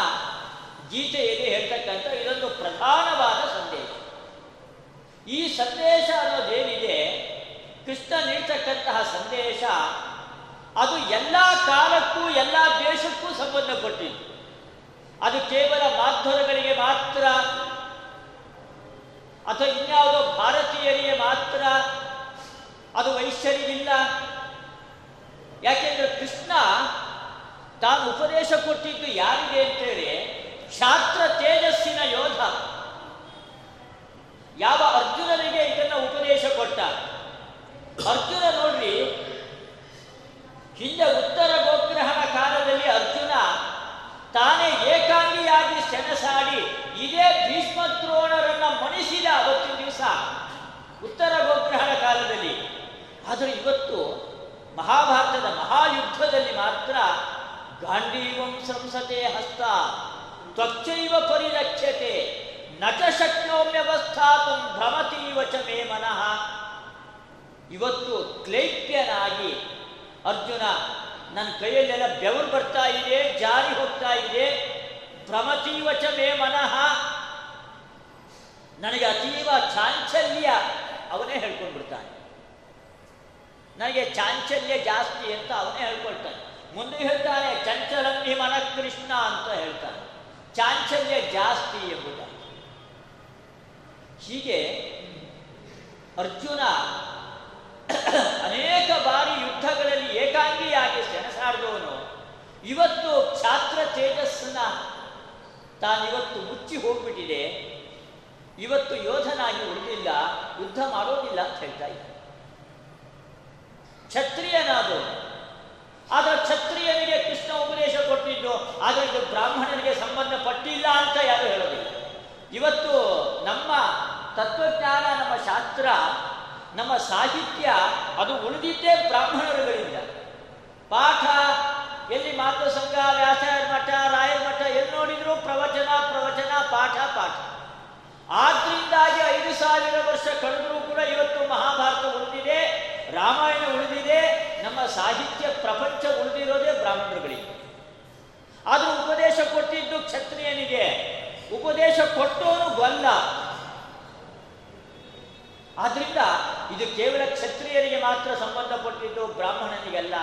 ಗೀತೆಯಲ್ಲಿ ಹೇಳ್ತಕ್ಕಂಥ ಇದೊಂದು ಪ್ರಧಾನವಾದ ಸಂದೇಶ. ಈ ಸಂದೇಶ ಅನ್ನೋದೇನಿದೆ ಕೃಷ್ಣ ನೀಡ್ತಕ್ಕಂತಹ ಸಂದೇಶ ಅದು ಎಲ್ಲ ಕಾಲಕ್ಕೂ, ಎಲ್ಲ ದೇಶಕ್ಕೂ ಸಂಬಂಧಪಟ್ಟಿದ್ದು ಅದು ಕೇವಲ ಮಾಧ್ವರಗಳಿಗೆ ಮಾತ್ರ. ಅಥವಾ ಇನ್ಯಾವುದೋ ಭಾರತೀಯರಿಗೆ ಮಾತ್ರ. ಅದು ವೈಶ್ಯರಿಗಿಲ್ಲ. ಯಾಕೆಂದ್ರೆ ಕೃಷ್ಣ ತಾನು ಉಪದೇಶ ಕೊಟ್ಟಿದ್ದು ಯಾರಿಗೆ ಅಂತೇಳಿ? ಶಾಸ್ತ್ರ ತೇಜಸ್ಸಿನ ಯೋಧ. ಯಾವ ಅರ್ಜುನನಿಗೆ ಇದನ್ನ ಉಪದೇಶ ಕೊಟ್ಟ? ಅರ್ಜುನ ನೋಡ್ರಿ ಹಿಂದೆ ಉತ್ತರ ಗೋಗ್ರಹಣ ಕಾಲದಲ್ಲಿ ಅರ್ಜುನ ತಾನೇ ಏಕಾಂಗಿಯಾಗಿ ಸೆಣಸಾಡಿ ಇದೇ ಭೀಷ್ಮ ದ್ರೋಣರನ್ನ ಮಣಿಸಿದ ಅವತ್ತಿನ ದಿವಸ ಉತ್ತರ ಗೋಗ್ರಹಣ ಕಾಲದಲ್ಲಿ. ಆದರೆ ಇವತ್ತು ಮಹಾಭಾರತದ ಮಹಾಯುದ್ಧದಲ್ಲಿ ಮಾತ್ರ ಗಾಂಡೀವಂ ಸಂಸತೆ ಹಸ್ತ ತ್ವಚ್ಚೈವ ಪರಿರಕ್ಷತೆ ನಟ ಶಕ್ನೋಮ್ಯವಸ್ಥಾತು ಭ್ರಮತೀವ ಚ ಮೇ ಮನಃ ಇವತ್ತು ಕ್ಲೈಪ್ಯನಾಗಿ ಅರ್ಜುನ ನನ್ನ ಕೈಯಲ್ಲೆಲ್ಲ ಬೆವರು ಬರ್ತಾ ಇದೆ ಜಾರಿ ಹೋಗ್ತಾ ಇದೆ ಭ್ರಮತೀವ ಚ ಮೇ ಮನಃ ನನಗೆ ಅತೀವ ಚಾಂಚಲ್ಯ ಅವನೇ ಹೇಳ್ಕೊಂಡು ಬಿಡ್ತಾನೆ ನನಗೆ ಚಾಂಚಲ್ಯ ಜಾಸ್ತಿ ಅಂತ ಅವನೇ ಹೇಳ್ಕೊಳ್ತಾನೆ. ಮುಂದೆ ಹೇಳ್ತಾನೆ ಚಂಚಲಮ್ಮಿ ಮನ ಕೃಷ್ಣ ಅಂತ ಹೇಳ್ತಾನೆ. ಚಾಂಚಲ್ಯ ಜಾಸ್ತಿ ಎಂಬುದಾಗಿ. ಹೀಗೆ ಅರ್ಜುನ ಅನೇಕ ಬಾರಿ ಯುದ್ಧಗಳಲ್ಲಿ ಏಕಾಂಗಿಯಾಗಿ ಸೆಣಸಾಡಿದವನು. ಇವತ್ತು ಕ್ಷಾತ್ರ ತೇಜಸ್ಸನ್ನ ತಾನಿವತ್ತು ಮುಚ್ಚಿ ಹೋಗ್ಬಿಟ್ಟಿದೆ. ಇವತ್ತು ಯೋಧನಾಗಿ ಉಳಿದಿಲ್ಲ, ಯುದ್ಧ ಮಾಡೋದಿಲ್ಲ ಅಂತ ಹೇಳ್ತಾ ಇದ್ದ ಕ್ಷತ್ರಿಯನಾದವನು. ಆದ್ರೆ ಕ್ಷತ್ರಿಯನಿಗೆ ಕೃಷ್ಣ ಉಪದೇಶ ಕೊಟ್ಟಿದ್ದು ಆದರೆ ಇದು ಬ್ರಾಹ್ಮಣನಿಗೆ ಸಂಬಂಧಪಟ್ಟಿಲ್ಲ ಅಂತ ಯಾರು ಹೇಳೋದಿಲ್ಲ. ಇವತ್ತು ನಮ್ಮ ತತ್ವಜ್ಞಾನ, ನಮ್ಮ ಶಾಸ್ತ್ರ, ನಮ್ಮ ಸಾಹಿತ್ಯ ಅದು ಉಳಿದಿದ್ದೇ ಬ್ರಾಹ್ಮಣರುಗಳಿಂದ. ಪಾಠ, ಎಲ್ಲಿ ಮಾತೃ ಸಂಘ ವ್ಯಾಸಾಯರ ಮಠ, ರಾಯರ ಮಠ, ಎಲ್ಲಿ ನೋಡಿದ್ರು ಪ್ರವಚನ ಪ್ರವಚನ, ಪಾಠ ಪಾಠ. ಆದ್ರಿಂದಾಗಿ ಐದು ಸಾವಿರ ವರ್ಷ ಕಳೆದರೂ ಕೂಡ ಇವತ್ತು ಮಹಾಭಾರತ ಉಳಿದಿದೆ, ರಾಮಾಯಣ ಉಳಿದಿದೆ, ನಮ್ಮ ಸಾಹಿತ್ಯ ಪ್ರಪಂಚ ಉಳಿದಿರೋದೇ ಬ್ರಾಹ್ಮಣರುಗಳಿಗೆ. ಆದ್ರೂ ಉಪದೇಶ ಕೊಟ್ಟಿದ್ದು ಕ್ಷತ್ರಿಯನಿಗೆ. ಉಪದೇಶ ಕೊಟ್ಟವನು ಗೊಲ್ಲ ಆದ್ರಿಂದ ಇದು ಕೇವಲ ಕ್ಷತ್ರಿಯರಿಗೆ ಮಾತ್ರ ಸಂಬಂಧಪಟ್ಟಿದ್ದು ಬ್ರಾಹ್ಮಣನಿಗೆಲ್ಲ.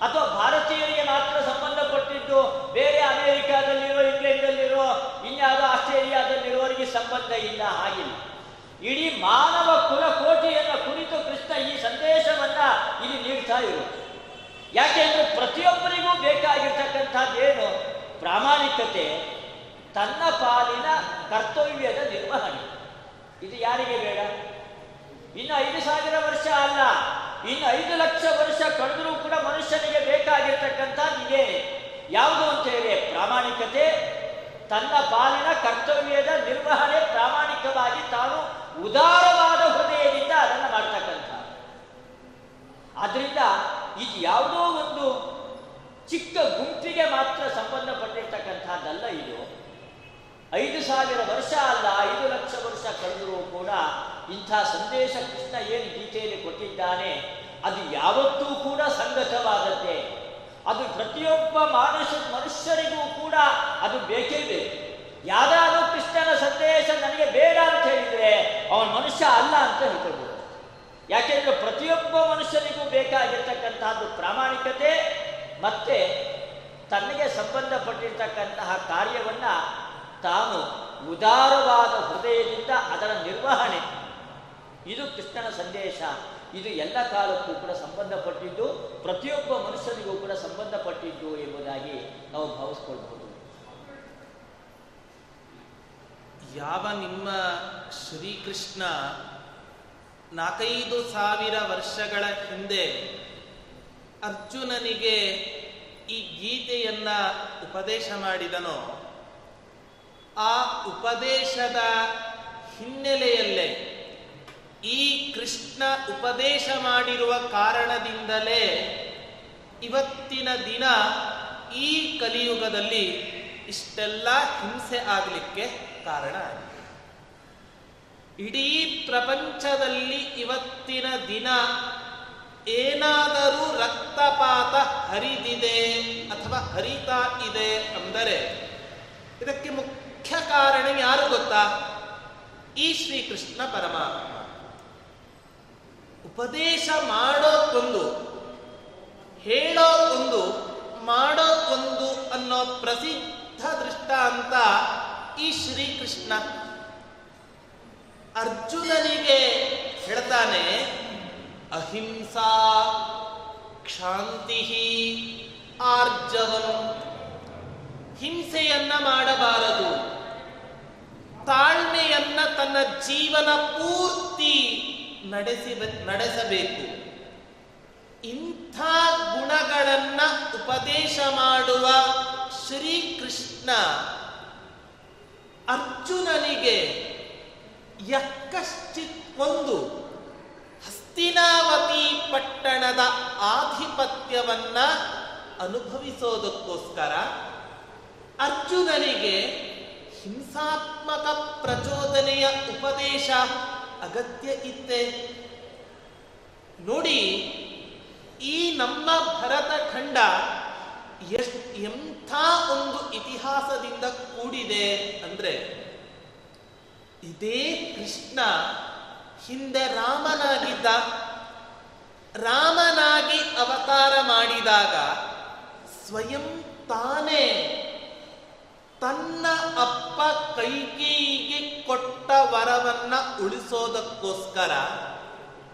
ಅಥವಾ ಭಾರತೀಯರಿಗೆ ಮಾತ್ರ ಸಂಬಂಧಪಟ್ಟಿದ್ದು ಬೇರೆ ಅಮೆರಿಕಾದಲ್ಲಿರೋ ಇಂಗ್ಲೆಂಡಲ್ಲಿರೋ ಇನ್ಯಾವುದೋ ಆಸ್ಟ್ರೇಲಿಯಾದಲ್ಲಿರುವವರಿಗೆ ಸಂಬಂಧ ಇಲ್ಲ, ಹಾಗಿಲ್ಲ. ಇಡೀ ಮಾನವ ಕುಲ ಕೋಟಿಯನ್ನು ಕುರಿತು ಕೃಷ್ಣ ಈ ಸಂದೇಶವನ್ನ ಇಲ್ಲಿ ನೀಡ್ತಾ ಇರೋದು. ಯಾಕೆಂದ್ರೆ ಪ್ರತಿಯೊಬ್ಬರಿಗೂ ಬೇಕಾಗಿರ್ತಕ್ಕಂಥದ್ದೇನು ಪ್ರಾಮಾಣಿಕತೆ ತನ್ನ ಪಾಲಿನ ಕರ್ತವ್ಯದ ನಿರ್ವಹಣೆ. ಇದು ಯಾರಿಗೆ ಬೇಡ? ಇನ್ನು ಐದು ಸಾವಿರ ವರ್ಷ ಅಲ್ಲ. ಇನ್ನು ಐದು ಲಕ್ಷ ವರ್ಷ ಕಳೆದರೂ ಕೂಡ ಮನುಷ್ಯನಿಗೆ ಬೇಕಾಗಿರ್ತಕ್ಕಂಥದ್ದು ಇದೇ ಯಾವುದು ಅಂತ ಹೇಳಿ ಪ್ರಾಮಾಣಿಕತೆ, ತನ್ನ ಪಾಲಿನ ಕರ್ತವ್ಯದ ನಿರ್ವಹಣೆ ಪ್ರಾಮಾಣಿಕವಾಗಿ ತಾನು ಉದಾರವಾದ ಹೃದಯದಿಂದ ಅದನ್ನು ಮಾಡ್ತಕ್ಕಂಥ. ಆದ್ರಿಂದ ಇದು ಯಾವುದೋ ಒಂದು ಚಿಕ್ಕ ಗುಂಪಿಗೆ ಮಾತ್ರ ಸಂಬಂಧಪಟ್ಟಿರ್ತಕ್ಕಂಥದ್ದಲ್ಲ ಇದು. ಐದು ಸಾವಿರ ವರ್ಷ ಅಲ್ಲ, ಐದು ಲಕ್ಷ ವರ್ಷ ಕಳೆದರೂ ಕೂಡ ಇಂಥ ಸಂದೇಶ ಕೃಷ್ಣ ಏನು ಗೀತೆಯಲ್ಲಿ ಕೊಟ್ಟಿದ್ದಾನೆ, ಅದು ಯಾವತ್ತೂ ಕೂಡ ಸಂಗತವಾದದ್ದೇ. ಅದು ಪ್ರತಿಯೊಬ್ಬ ಮಾನುಷ ಮನುಷ್ಯರಿಗೂ ಕೂಡ ಅದು ಬೇಕೇ ಬೇಕು. ಯಾವುದಾದ್ರೂ ಕೃಷ್ಣನ ಸಂದೇಶ ನನಗೆ ಬೇಡ ಅಂತ ಹೇಳಿದರೆ ಅವನ ಮನುಷ್ಯ ಅಲ್ಲ ಅಂತ ಹೇಳ್ಕೊಳ್ಬೋದು. ಯಾಕೆಂದ್ರೆ ಪ್ರತಿಯೊಬ್ಬ ಮನುಷ್ಯನಿಗೂ ಬೇಕಾಗಿರ್ತಕ್ಕಂತಹದ್ದು ಪ್ರಾಮಾಣಿಕತೆ ಮತ್ತೆ ತನಗೆ ಸಂಬಂಧಪಟ್ಟಿರ್ತಕ್ಕಂತಹ ಕಾರ್ಯವನ್ನ ತಾನು ಉದಾರವಾದ ಹೃದಯದಿಂದ ಅದರ ನಿರ್ವಹಣೆ. ಇದು ಕೃಷ್ಣನ ಸಂದೇಶ. ಇದು ಎಲ್ಲ ಕಾಲಕ್ಕೂ ಕೂಡ ಸಂಬಂಧಪಟ್ಟಿದ್ದು, ಪ್ರತಿಯೊಬ್ಬ ಮನುಷ್ಯನಿಗೂ ಕೂಡ ಸಂಬಂಧಪಟ್ಟಿದ್ದು ಎಂಬುದಾಗಿ ನಾವು ಭಾವಿಸ್ಕೊಳ್ಬಹುದು. ಯಾವ ನಿಮ್ಮ ಶ್ರೀಕೃಷ್ಣ ನಾಲ್ಕೈದು ಸಾವಿರ ವರ್ಷಗಳ ಹಿಂದೆ ಅರ್ಜುನನಿಗೆ ಈ ಗೀತೆಯನ್ನ ಉಪದೇಶ ಮಾಡಿದನೋ? ಆ ಉಪದೇಶದ ಹಿನ್ನೆಲೆಯಲ್ಲೇ ಈ ಕೃಷ್ಣ ಉಪದೇಶ ಮಾಡಿರುವ ಕಾರಣದಿಂದಲೇ ಇವತ್ತಿನ ದಿನ ಈ ಕಲಿಯುಗದಲ್ಲಿ ಇಷ್ಟೆಲ್ಲ ಹಿಂಸೆ ಆಗಲಿಕ್ಕೆ ಕಾರಣ ಆಗಿದೆ. ಇಡೀ ಪ್ರಪಂಚದಲ್ಲಿ ಇವತ್ತಿನ ದಿನ ಏನಾದರೂ ರಕ್ತಪಾತ ಹರಿದಿದೆ ಅಥವಾ ಹರಿತಾ ಇದೆ ಅಂದರೆ ಇದಕ್ಕೆ ಮುಖ್ಯ ಕಾರಣ ಯಾರು ಗೊತ್ತಾ? ಈ ಶ್ರೀಕೃಷ್ಣ ಪರಮಾತ್ಮ. ಉಪದೇಶ ಮಾಡೋದೊಂದು ಹೇಳೋದೊಂದು ಮಾಡೋದೊಂದು ಅನ್ನೋ ಪ್ರಸಿದ್ಧ ದೃಷ್ಟಾಂತ ಈ ಶ್ರೀಕೃಷ್ಣ. ಅರ್ಜುನನಿಗೆ ಹೇಳ್ತಾನೆ, ಅಹಿಂಸಾ ಕ್ಷಾಂತಿ ಆರ್ಜವನು ಹಿಂಸೆಯನ್ನ ಮಾಡಬಾರದು. ತಾಳ್ಮೆಯನ್ನ ತನ್ನ ಜೀವನ ಪೂರ್ತಿ ನಡೆಸಿ ನಡೆಸಬೇಕು. ಇಂಥ ಗುಣಗಳನ್ನ ಉಪದೇಶ ಮಾಡುವ ಶ್ರೀಕೃಷ್ಣ ಅರ್ಜುನನಿಗೆ ಯಕ್ಕಶ್ಚಿತ್ ಒಂದು ಹಸ್ತಿನಾವತಿ ಪಟ್ಟಣದ ಆಧಿಪತ್ಯವನ್ನ ಅನುಭವಿಸೋದಕ್ಕೋಸ್ಕರ ಅರ್ಜುನನಿಗೆ ಹಿಂಸಾತ್ಮಕ ಪ್ರಚೋದನೆಯ ಉಪದೇಶ ಅಗತ್ಯ ಇತ್ತೆ. ನೋಡಿ, ಈ ನಮ್ಮ ಭರತ ಖಂಡ ಎಷ್ಟು ಎಂಥ ಒಂದು ಇತಿಹಾಸದಿಂದ ಕೂಡಿದೆ ಅಂದ್ರೆ, ಇದೇ ಕೃಷ್ಣ ಹಿಂದೆ ರಾಮನಾಗಿದ್ದ, ರಾಮನಾಗಿ ಅವತಾರ ಮಾಡಿದಾಗ ಸ್ವಯಂ ತಾನೇ ತನ್ನ ಅಪ್ಪ ಕೈಕೇಯಿಗೆ ಕೊಟ್ಟ ವರವನ್ನ ಉಳಿಸೋದಕ್ಕೋಸ್ಕರ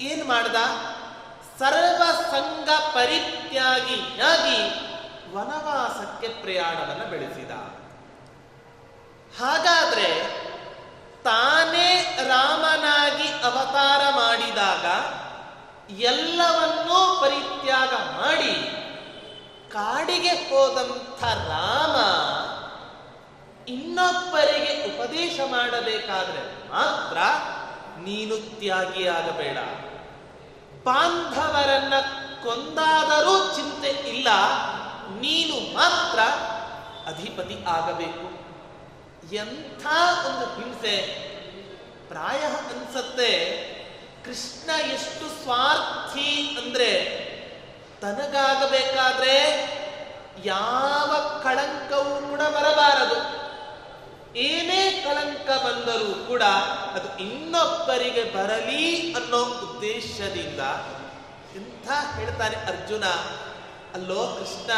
ಏನ್ ಮಾಡ್ದ? ಸರ್ವ ಸಂಘ ಪರಿತ್ಯಾಗಿಯಾಗಿ ವನವಾಸಕ್ಕೆ ಪ್ರಯಾಣವನ್ನು ಬೆಳೆಸಿದ. ಹಾಗಾದ್ರೆ ತಾನೇ ರಾಮನಾಗಿ ಅವತಾರ ಮಾಡಿದಾಗ ಎಲ್ಲವನ್ನೂ ಪರಿತ್ಯಾಗ ಮಾಡಿ ಕಾಡಿಗೆ ಹೋದಂಥ ರಾಮ ಇನ್ನೊಬ್ಬರಿಗೆ ಉಪದೇಶ ಮಾಡಬೇಕಾದ್ರೆ ಮಾತ್ರ ನೀನು ತ್ಯಾಗಿಯಾಗಬೇಡ ಬಾಂಧವರನ್ನ ಕೊಂದಾದರೂ ಚಿಂತೆ ಇಲ್ಲ, ನೀನು ಮಾತ್ರ ಅಧಿಪತಿ ಆಗಬೇಕು. ಎಂಥ ಒಂದು ಹಿಂಸೆ. ಪ್ರಾಯ ಅನ್ಸತ್ತೆ, ಕೃಷ್ಣ ಎಷ್ಟು ಸ್ವಾರ್ಥಿ ಅಂದ್ರೆ ತನಗಾಗಬೇಕಾದ್ರೆ ಯಾವ ಕಳಂಕವೂ ಕೂಡ ಬರಬಾರದು. ಏನೇ ಕಳಂಕ ಬಂದರೂ ಕೂಡ ಅದು ಇನ್ನೊಬ್ಬರಿಗೆ ಬರಲಿ ಅನ್ನೋ ಉದ್ದೇಶದಿಂದ ಎಂಥ ಹೇಳ್ತಾನೆ ಅರ್ಜುನ? ಅಲ್ಲೋ ಕೃಷ್ಣ,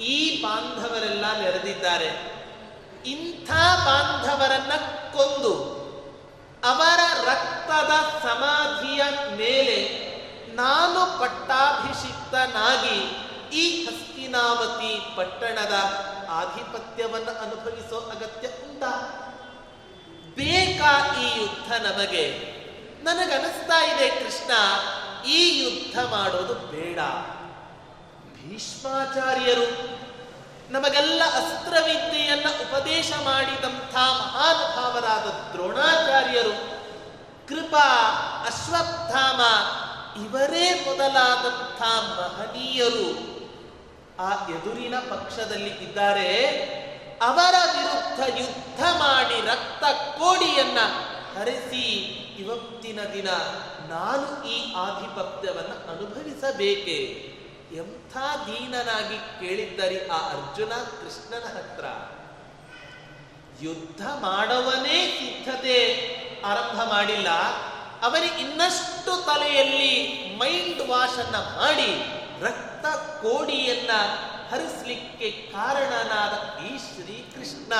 ಈ ಬಾಂಧವರೆಲ್ಲ ನೆರೆದಿದ್ದಾರೆ. ಇಂಥ ಬಾಂಧವರನ್ನ ಕೊಂದು ಅವರ ರಕ್ತದ ಸಮಾಧಿಯ ಮೇಲೆ ನಾನು ಪಟ್ಟಾಭಿಷಿಕ್ತನಾಗಿ ಈ ಹಸ್ತಿನಾವತಿ ಪಟ್ಟಣದ ಆಧಿಪತ್ಯವನ್ನು ಅನುಭವಿಸೋ ಅಗತ್ಯ ಉಂಟ. ಬೇಕಾ ಈ ಯುದ್ಧ ನಮಗೆ? ನನಗನಿಸ್ತಾ ಇದೆ ಕೃಷ್ಣ, ಈ ಯುದ್ಧ ಮಾಡೋದು ಬೇಡ. ಭೀಷ್ಮಾಚಾರ್ಯರು ನಮಗೆಲ್ಲ ಅಸ್ತ್ರವಿದ್ಯೆಯನ್ನ ಉಪದೇಶ ಮಾಡಿದಂಥ ಮಹಾನುಭಾವರಾದ ದ್ರೋಣಾಚಾರ್ಯರು, ಕೃಪಾ, ಅಶ್ವತ್ಥಾಮ, ಇವರೇ ಮೊದಲಾದಂಥ ಮಹನೀಯರು ಆ ಎದುರಿನ ಪಕ್ಷದಲ್ಲಿ ಇದ್ದಾರೆ, ಅವರ ವಿರುದ್ಧ ಯುದ್ಧ ಮಾಡಿ ರಕ್ತ ಕೋಡಿಯನ್ನ ಹರಿಸಿ ಇವತ್ತಿನ ದಿನ ನಾನು ಈ ಆಧಿಪತ್ಯವನ್ನು ಅನುಭವಿಸಬೇಕೆ? ಎಂಥ ದೀನನಾಗಿ ಕೇಳಿದ್ದರಿ ಆ ಅರ್ಜುನ ಕೃಷ್ಣನ ಹತ್ರ. ಯುದ್ಧ ಮಾಡವನೇ ಸಿದ್ಧತೆ ಆರಂಭ ಮಾಡಿಲ್ಲ, ಅವರಿಗೆ ಇನ್ನಷ್ಟು ತಲೆಯಲ್ಲಿ ಮೈಂಡ್ ವಾಶ್ ಅನ್ನ ಮಾಡಿ. ರಕ್ತ ಕೋಡಿಯನ್ನ ಹರಿಸ್ಲಿಕ್ಕೆ ಕಾರಣನಾದ ಈ ಶ್ರೀಕೃಷ್ಣ,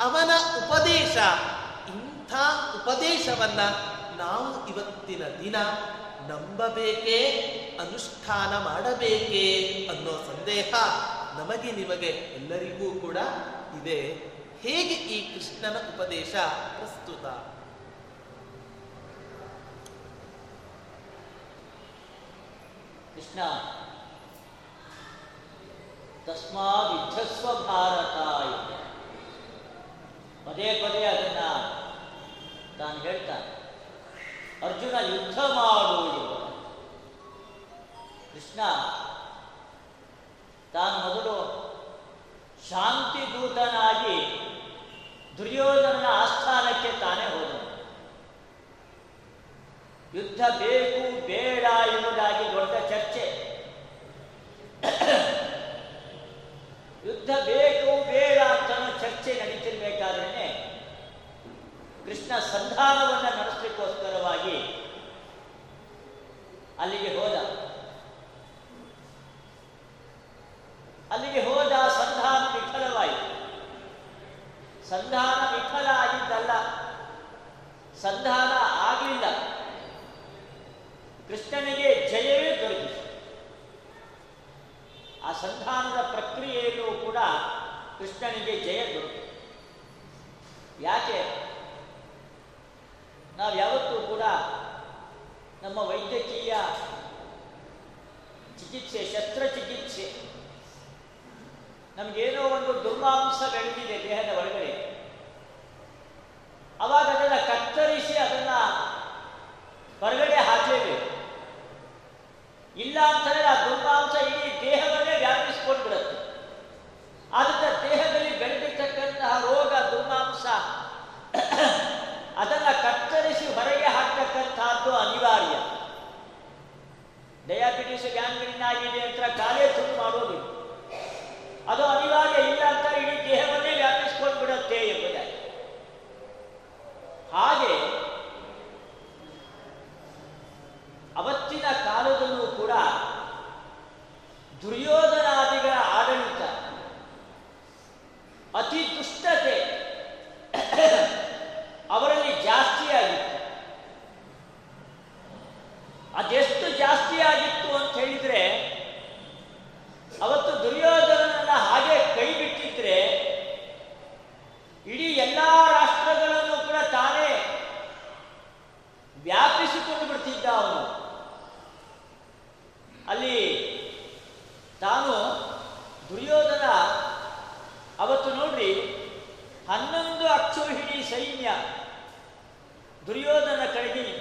ಅವನ ಉಪದೇಶ, ಇಂಥ ಉಪದೇಶವನ್ನ ನಾವು ಇವತ್ತಿನ ದಿನ ನಂಬಬೇಕೇ, ಅನುಷ್ಠಾನ ಮಾಡಬೇಕೇ ಅನ್ನೋ ಸಂದೇಹ ನಮಗೆ ನಿಮಗೆ ಎಲ್ಲರಿಗೂ ಕೂಡ ಇದೆ. ಹೇಗೆ ಈ ಕೃಷ್ಣನ ಉಪದೇಶ ಪ್ರಸ್ತುತ? ಕೃಷ್ಣ. ತಸ್ಮಾತ್ ಯುದ್ಧಸ್ವ ಭಾರತ ಇದೆ ಪದೇ ಪದೇ ಅದನ್ನ ತಾನು ಹೇಳ್ತಾನೆ. ಅರ್ಜುನ ಯುದ್ಧ ಮಾಡು ಎಂಬ ಕೃಷ್ಣ, ತಾನು ಮೊದಲು ಶಾಂತಿ ದೂತನಾಗಿ ದುರ್ಯೋಧನನ ಆಸ್ಥಾನಕ್ಕೆ ತಾನೇ ಹೋದನು. ಯುದ್ಧ ಬೇಕು, ಬೇಡ ಎಂಬುದಾಗಿ ದೊಡ್ಡ ಚರ್ಚೆ. <coughs> ಯುದ್ಧ ಬೇಕು, ಬೇಡ ಅಂತ ಚರ್ಚೆ ನಡೀತಿರ್ಬೇಕಾದ್ರೆ ಕೃಷ್ಣ ಸಂಧಾನವನ್ನು ನಡೆಸಲಿಕ್ಕೋಸ್ಕರವಾಗಿ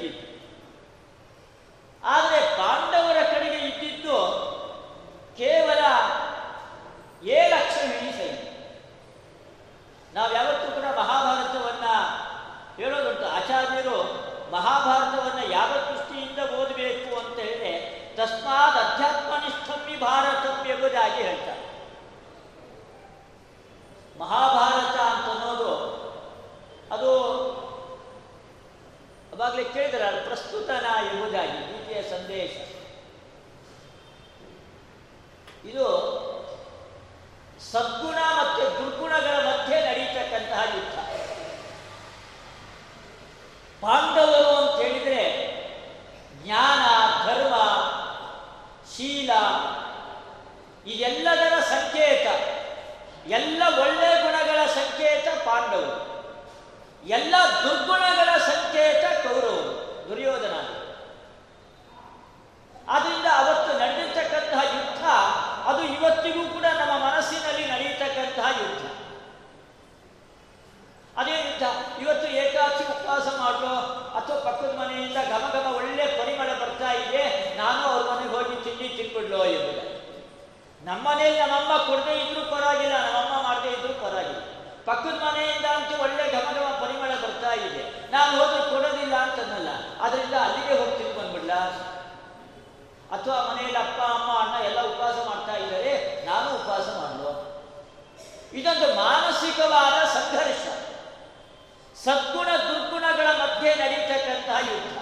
ಕಡೆಗೆ ಇದ್ದಿತ್ತು ಆದರೆ ಪಾಂಡವರ ಕಡೆಗೆ ಇದ್ದಿದ್ದು ಕೇವಲ ಏಳು ಅಕ್ಷೋಹಿಣಿ ಸೈನ್ಯ ನಾವು ಯಾವತ್ತೂ ಕೂಡ ಮಹಾಭಾರತವನ್ನ ಹೇಳೋದುಂಟು ಆಚಾರ್ಯರು ಮಹಾಭಾರತವನ್ನ ಮಹಾಭಾರತಂ ಎಂಬುದಾಗಿ ಹೇಳ್ತಾರೆ ಮಹಾಭಾರತ ಅಂತ ಅನ್ನೋದು ಅದು ಅವಾಗಲೇ ಕೇಳಿದ್ರೆ ಪ್ರಸ್ತುತನ ಎಂಬುದಾಗಿ ಗೀತೆಯ ಸಂದೇಶ ಇದು ಸದ್ಗುಣ ಮತ್ತು ದುರ್ಗುಣಗಳ ಮಧ್ಯೆ ನಡೀತಕ್ಕಂತಹ ಯುದ್ಧ ಪಾಂಡವರು ಅಂತ ಹೇಳಿದ್ರೆ ಜ್ಞಾನ ಧರ್ಮ ಶೀಲ ಇದೆಲ್ಲದರ ಸಂಕೇತ ಎಲ್ಲ ಒಳ್ಳೆ ಗುಣಗಳ ಸಂಕೇತ ಪಾಂಡವರು ಎಲ್ಲ ದುರ್ಗುಣಗಳ ಸಂಕೇತ ಕೌರವರು ದುರ್ಯೋಧನ ಆದ್ರಿಂದ ಅವತ್ತು ನಡೆದಿರ್ತಕ್ಕಂತಹ ಯುದ್ಧ ಅದು ಇವತ್ತಿಗೂ ಕೂಡ ನಮ್ಮ ಮನಸ್ಸಿನಲ್ಲಿ ನಡೆಯತಕ್ಕಂತಹ ಯುದ್ಧ ಅದೇ ಯುದ್ಧ ಇವತ್ತು ಏಕಾಚಿ ಉಪವಾಸ ಮಾಡೋ ಅಥವಾ ಪಕ್ಕದ ಮನೆಯಿಂದ ಘಮ ಘಮ ಒಳ್ಳೆ ಪರಿಮಳ ಬರ್ತಾ ಇದೆ ನಾನು ಅವ್ರ ಮನೆಗೆ ಹೋಗಿ ತಿಂಡಿ ತಿನ್ಬಿಡ್ಲೋ ಎಂಬುದು ನಮ್ಮನೇಲಿ ನಮ್ಮಮ್ಮ ಕೊಡದೇ ಇದ್ರೂ ಪರವಾಗಿಲ್ಲ ನಮ್ಮಮ್ಮ ಮಾಡದೇ ಇದ್ರೂ ಪರವಾಗಿಲ್ಲ ಪಕ್ಕದ ಮನೆಯಿಂದ ಅಂತೂ ಒಳ್ಳೆ ಘಮ ಘಮ ಪರಿಮಳ ಬರ್ತಾ ಇದೆ ನಾನು ಹೋದ್ರೆ ಕೊಡೋದಿಲ್ಲ ಅಂತನಲ್ಲ ಅದರಿಂದ ಅಲ್ಲಿಗೆ ಹೋಗಿ ತಿಂದು ಬಂದ್ಬಿಡ್ಲ ಅಥವಾ ಮನೆಯಲ್ಲಿ ಅಪ್ಪ ಅಮ್ಮ ಅಣ್ಣ ಎಲ್ಲ ಉಪವಾಸ ಮಾಡ್ತಾ ಇದ್ದಾರೆ ನಾನು ಉಪವಾಸ ಮಾಡಲು ಇದೊಂದು ಮಾನಸಿಕವಾದ ಸಂಘರ್ಷ ಸದ್ಗುಣ ದುರ್ಗುಣಗಳ ಮಧ್ಯೆ ನಡೀತಕ್ಕಂತಹ ಯುದ್ಧ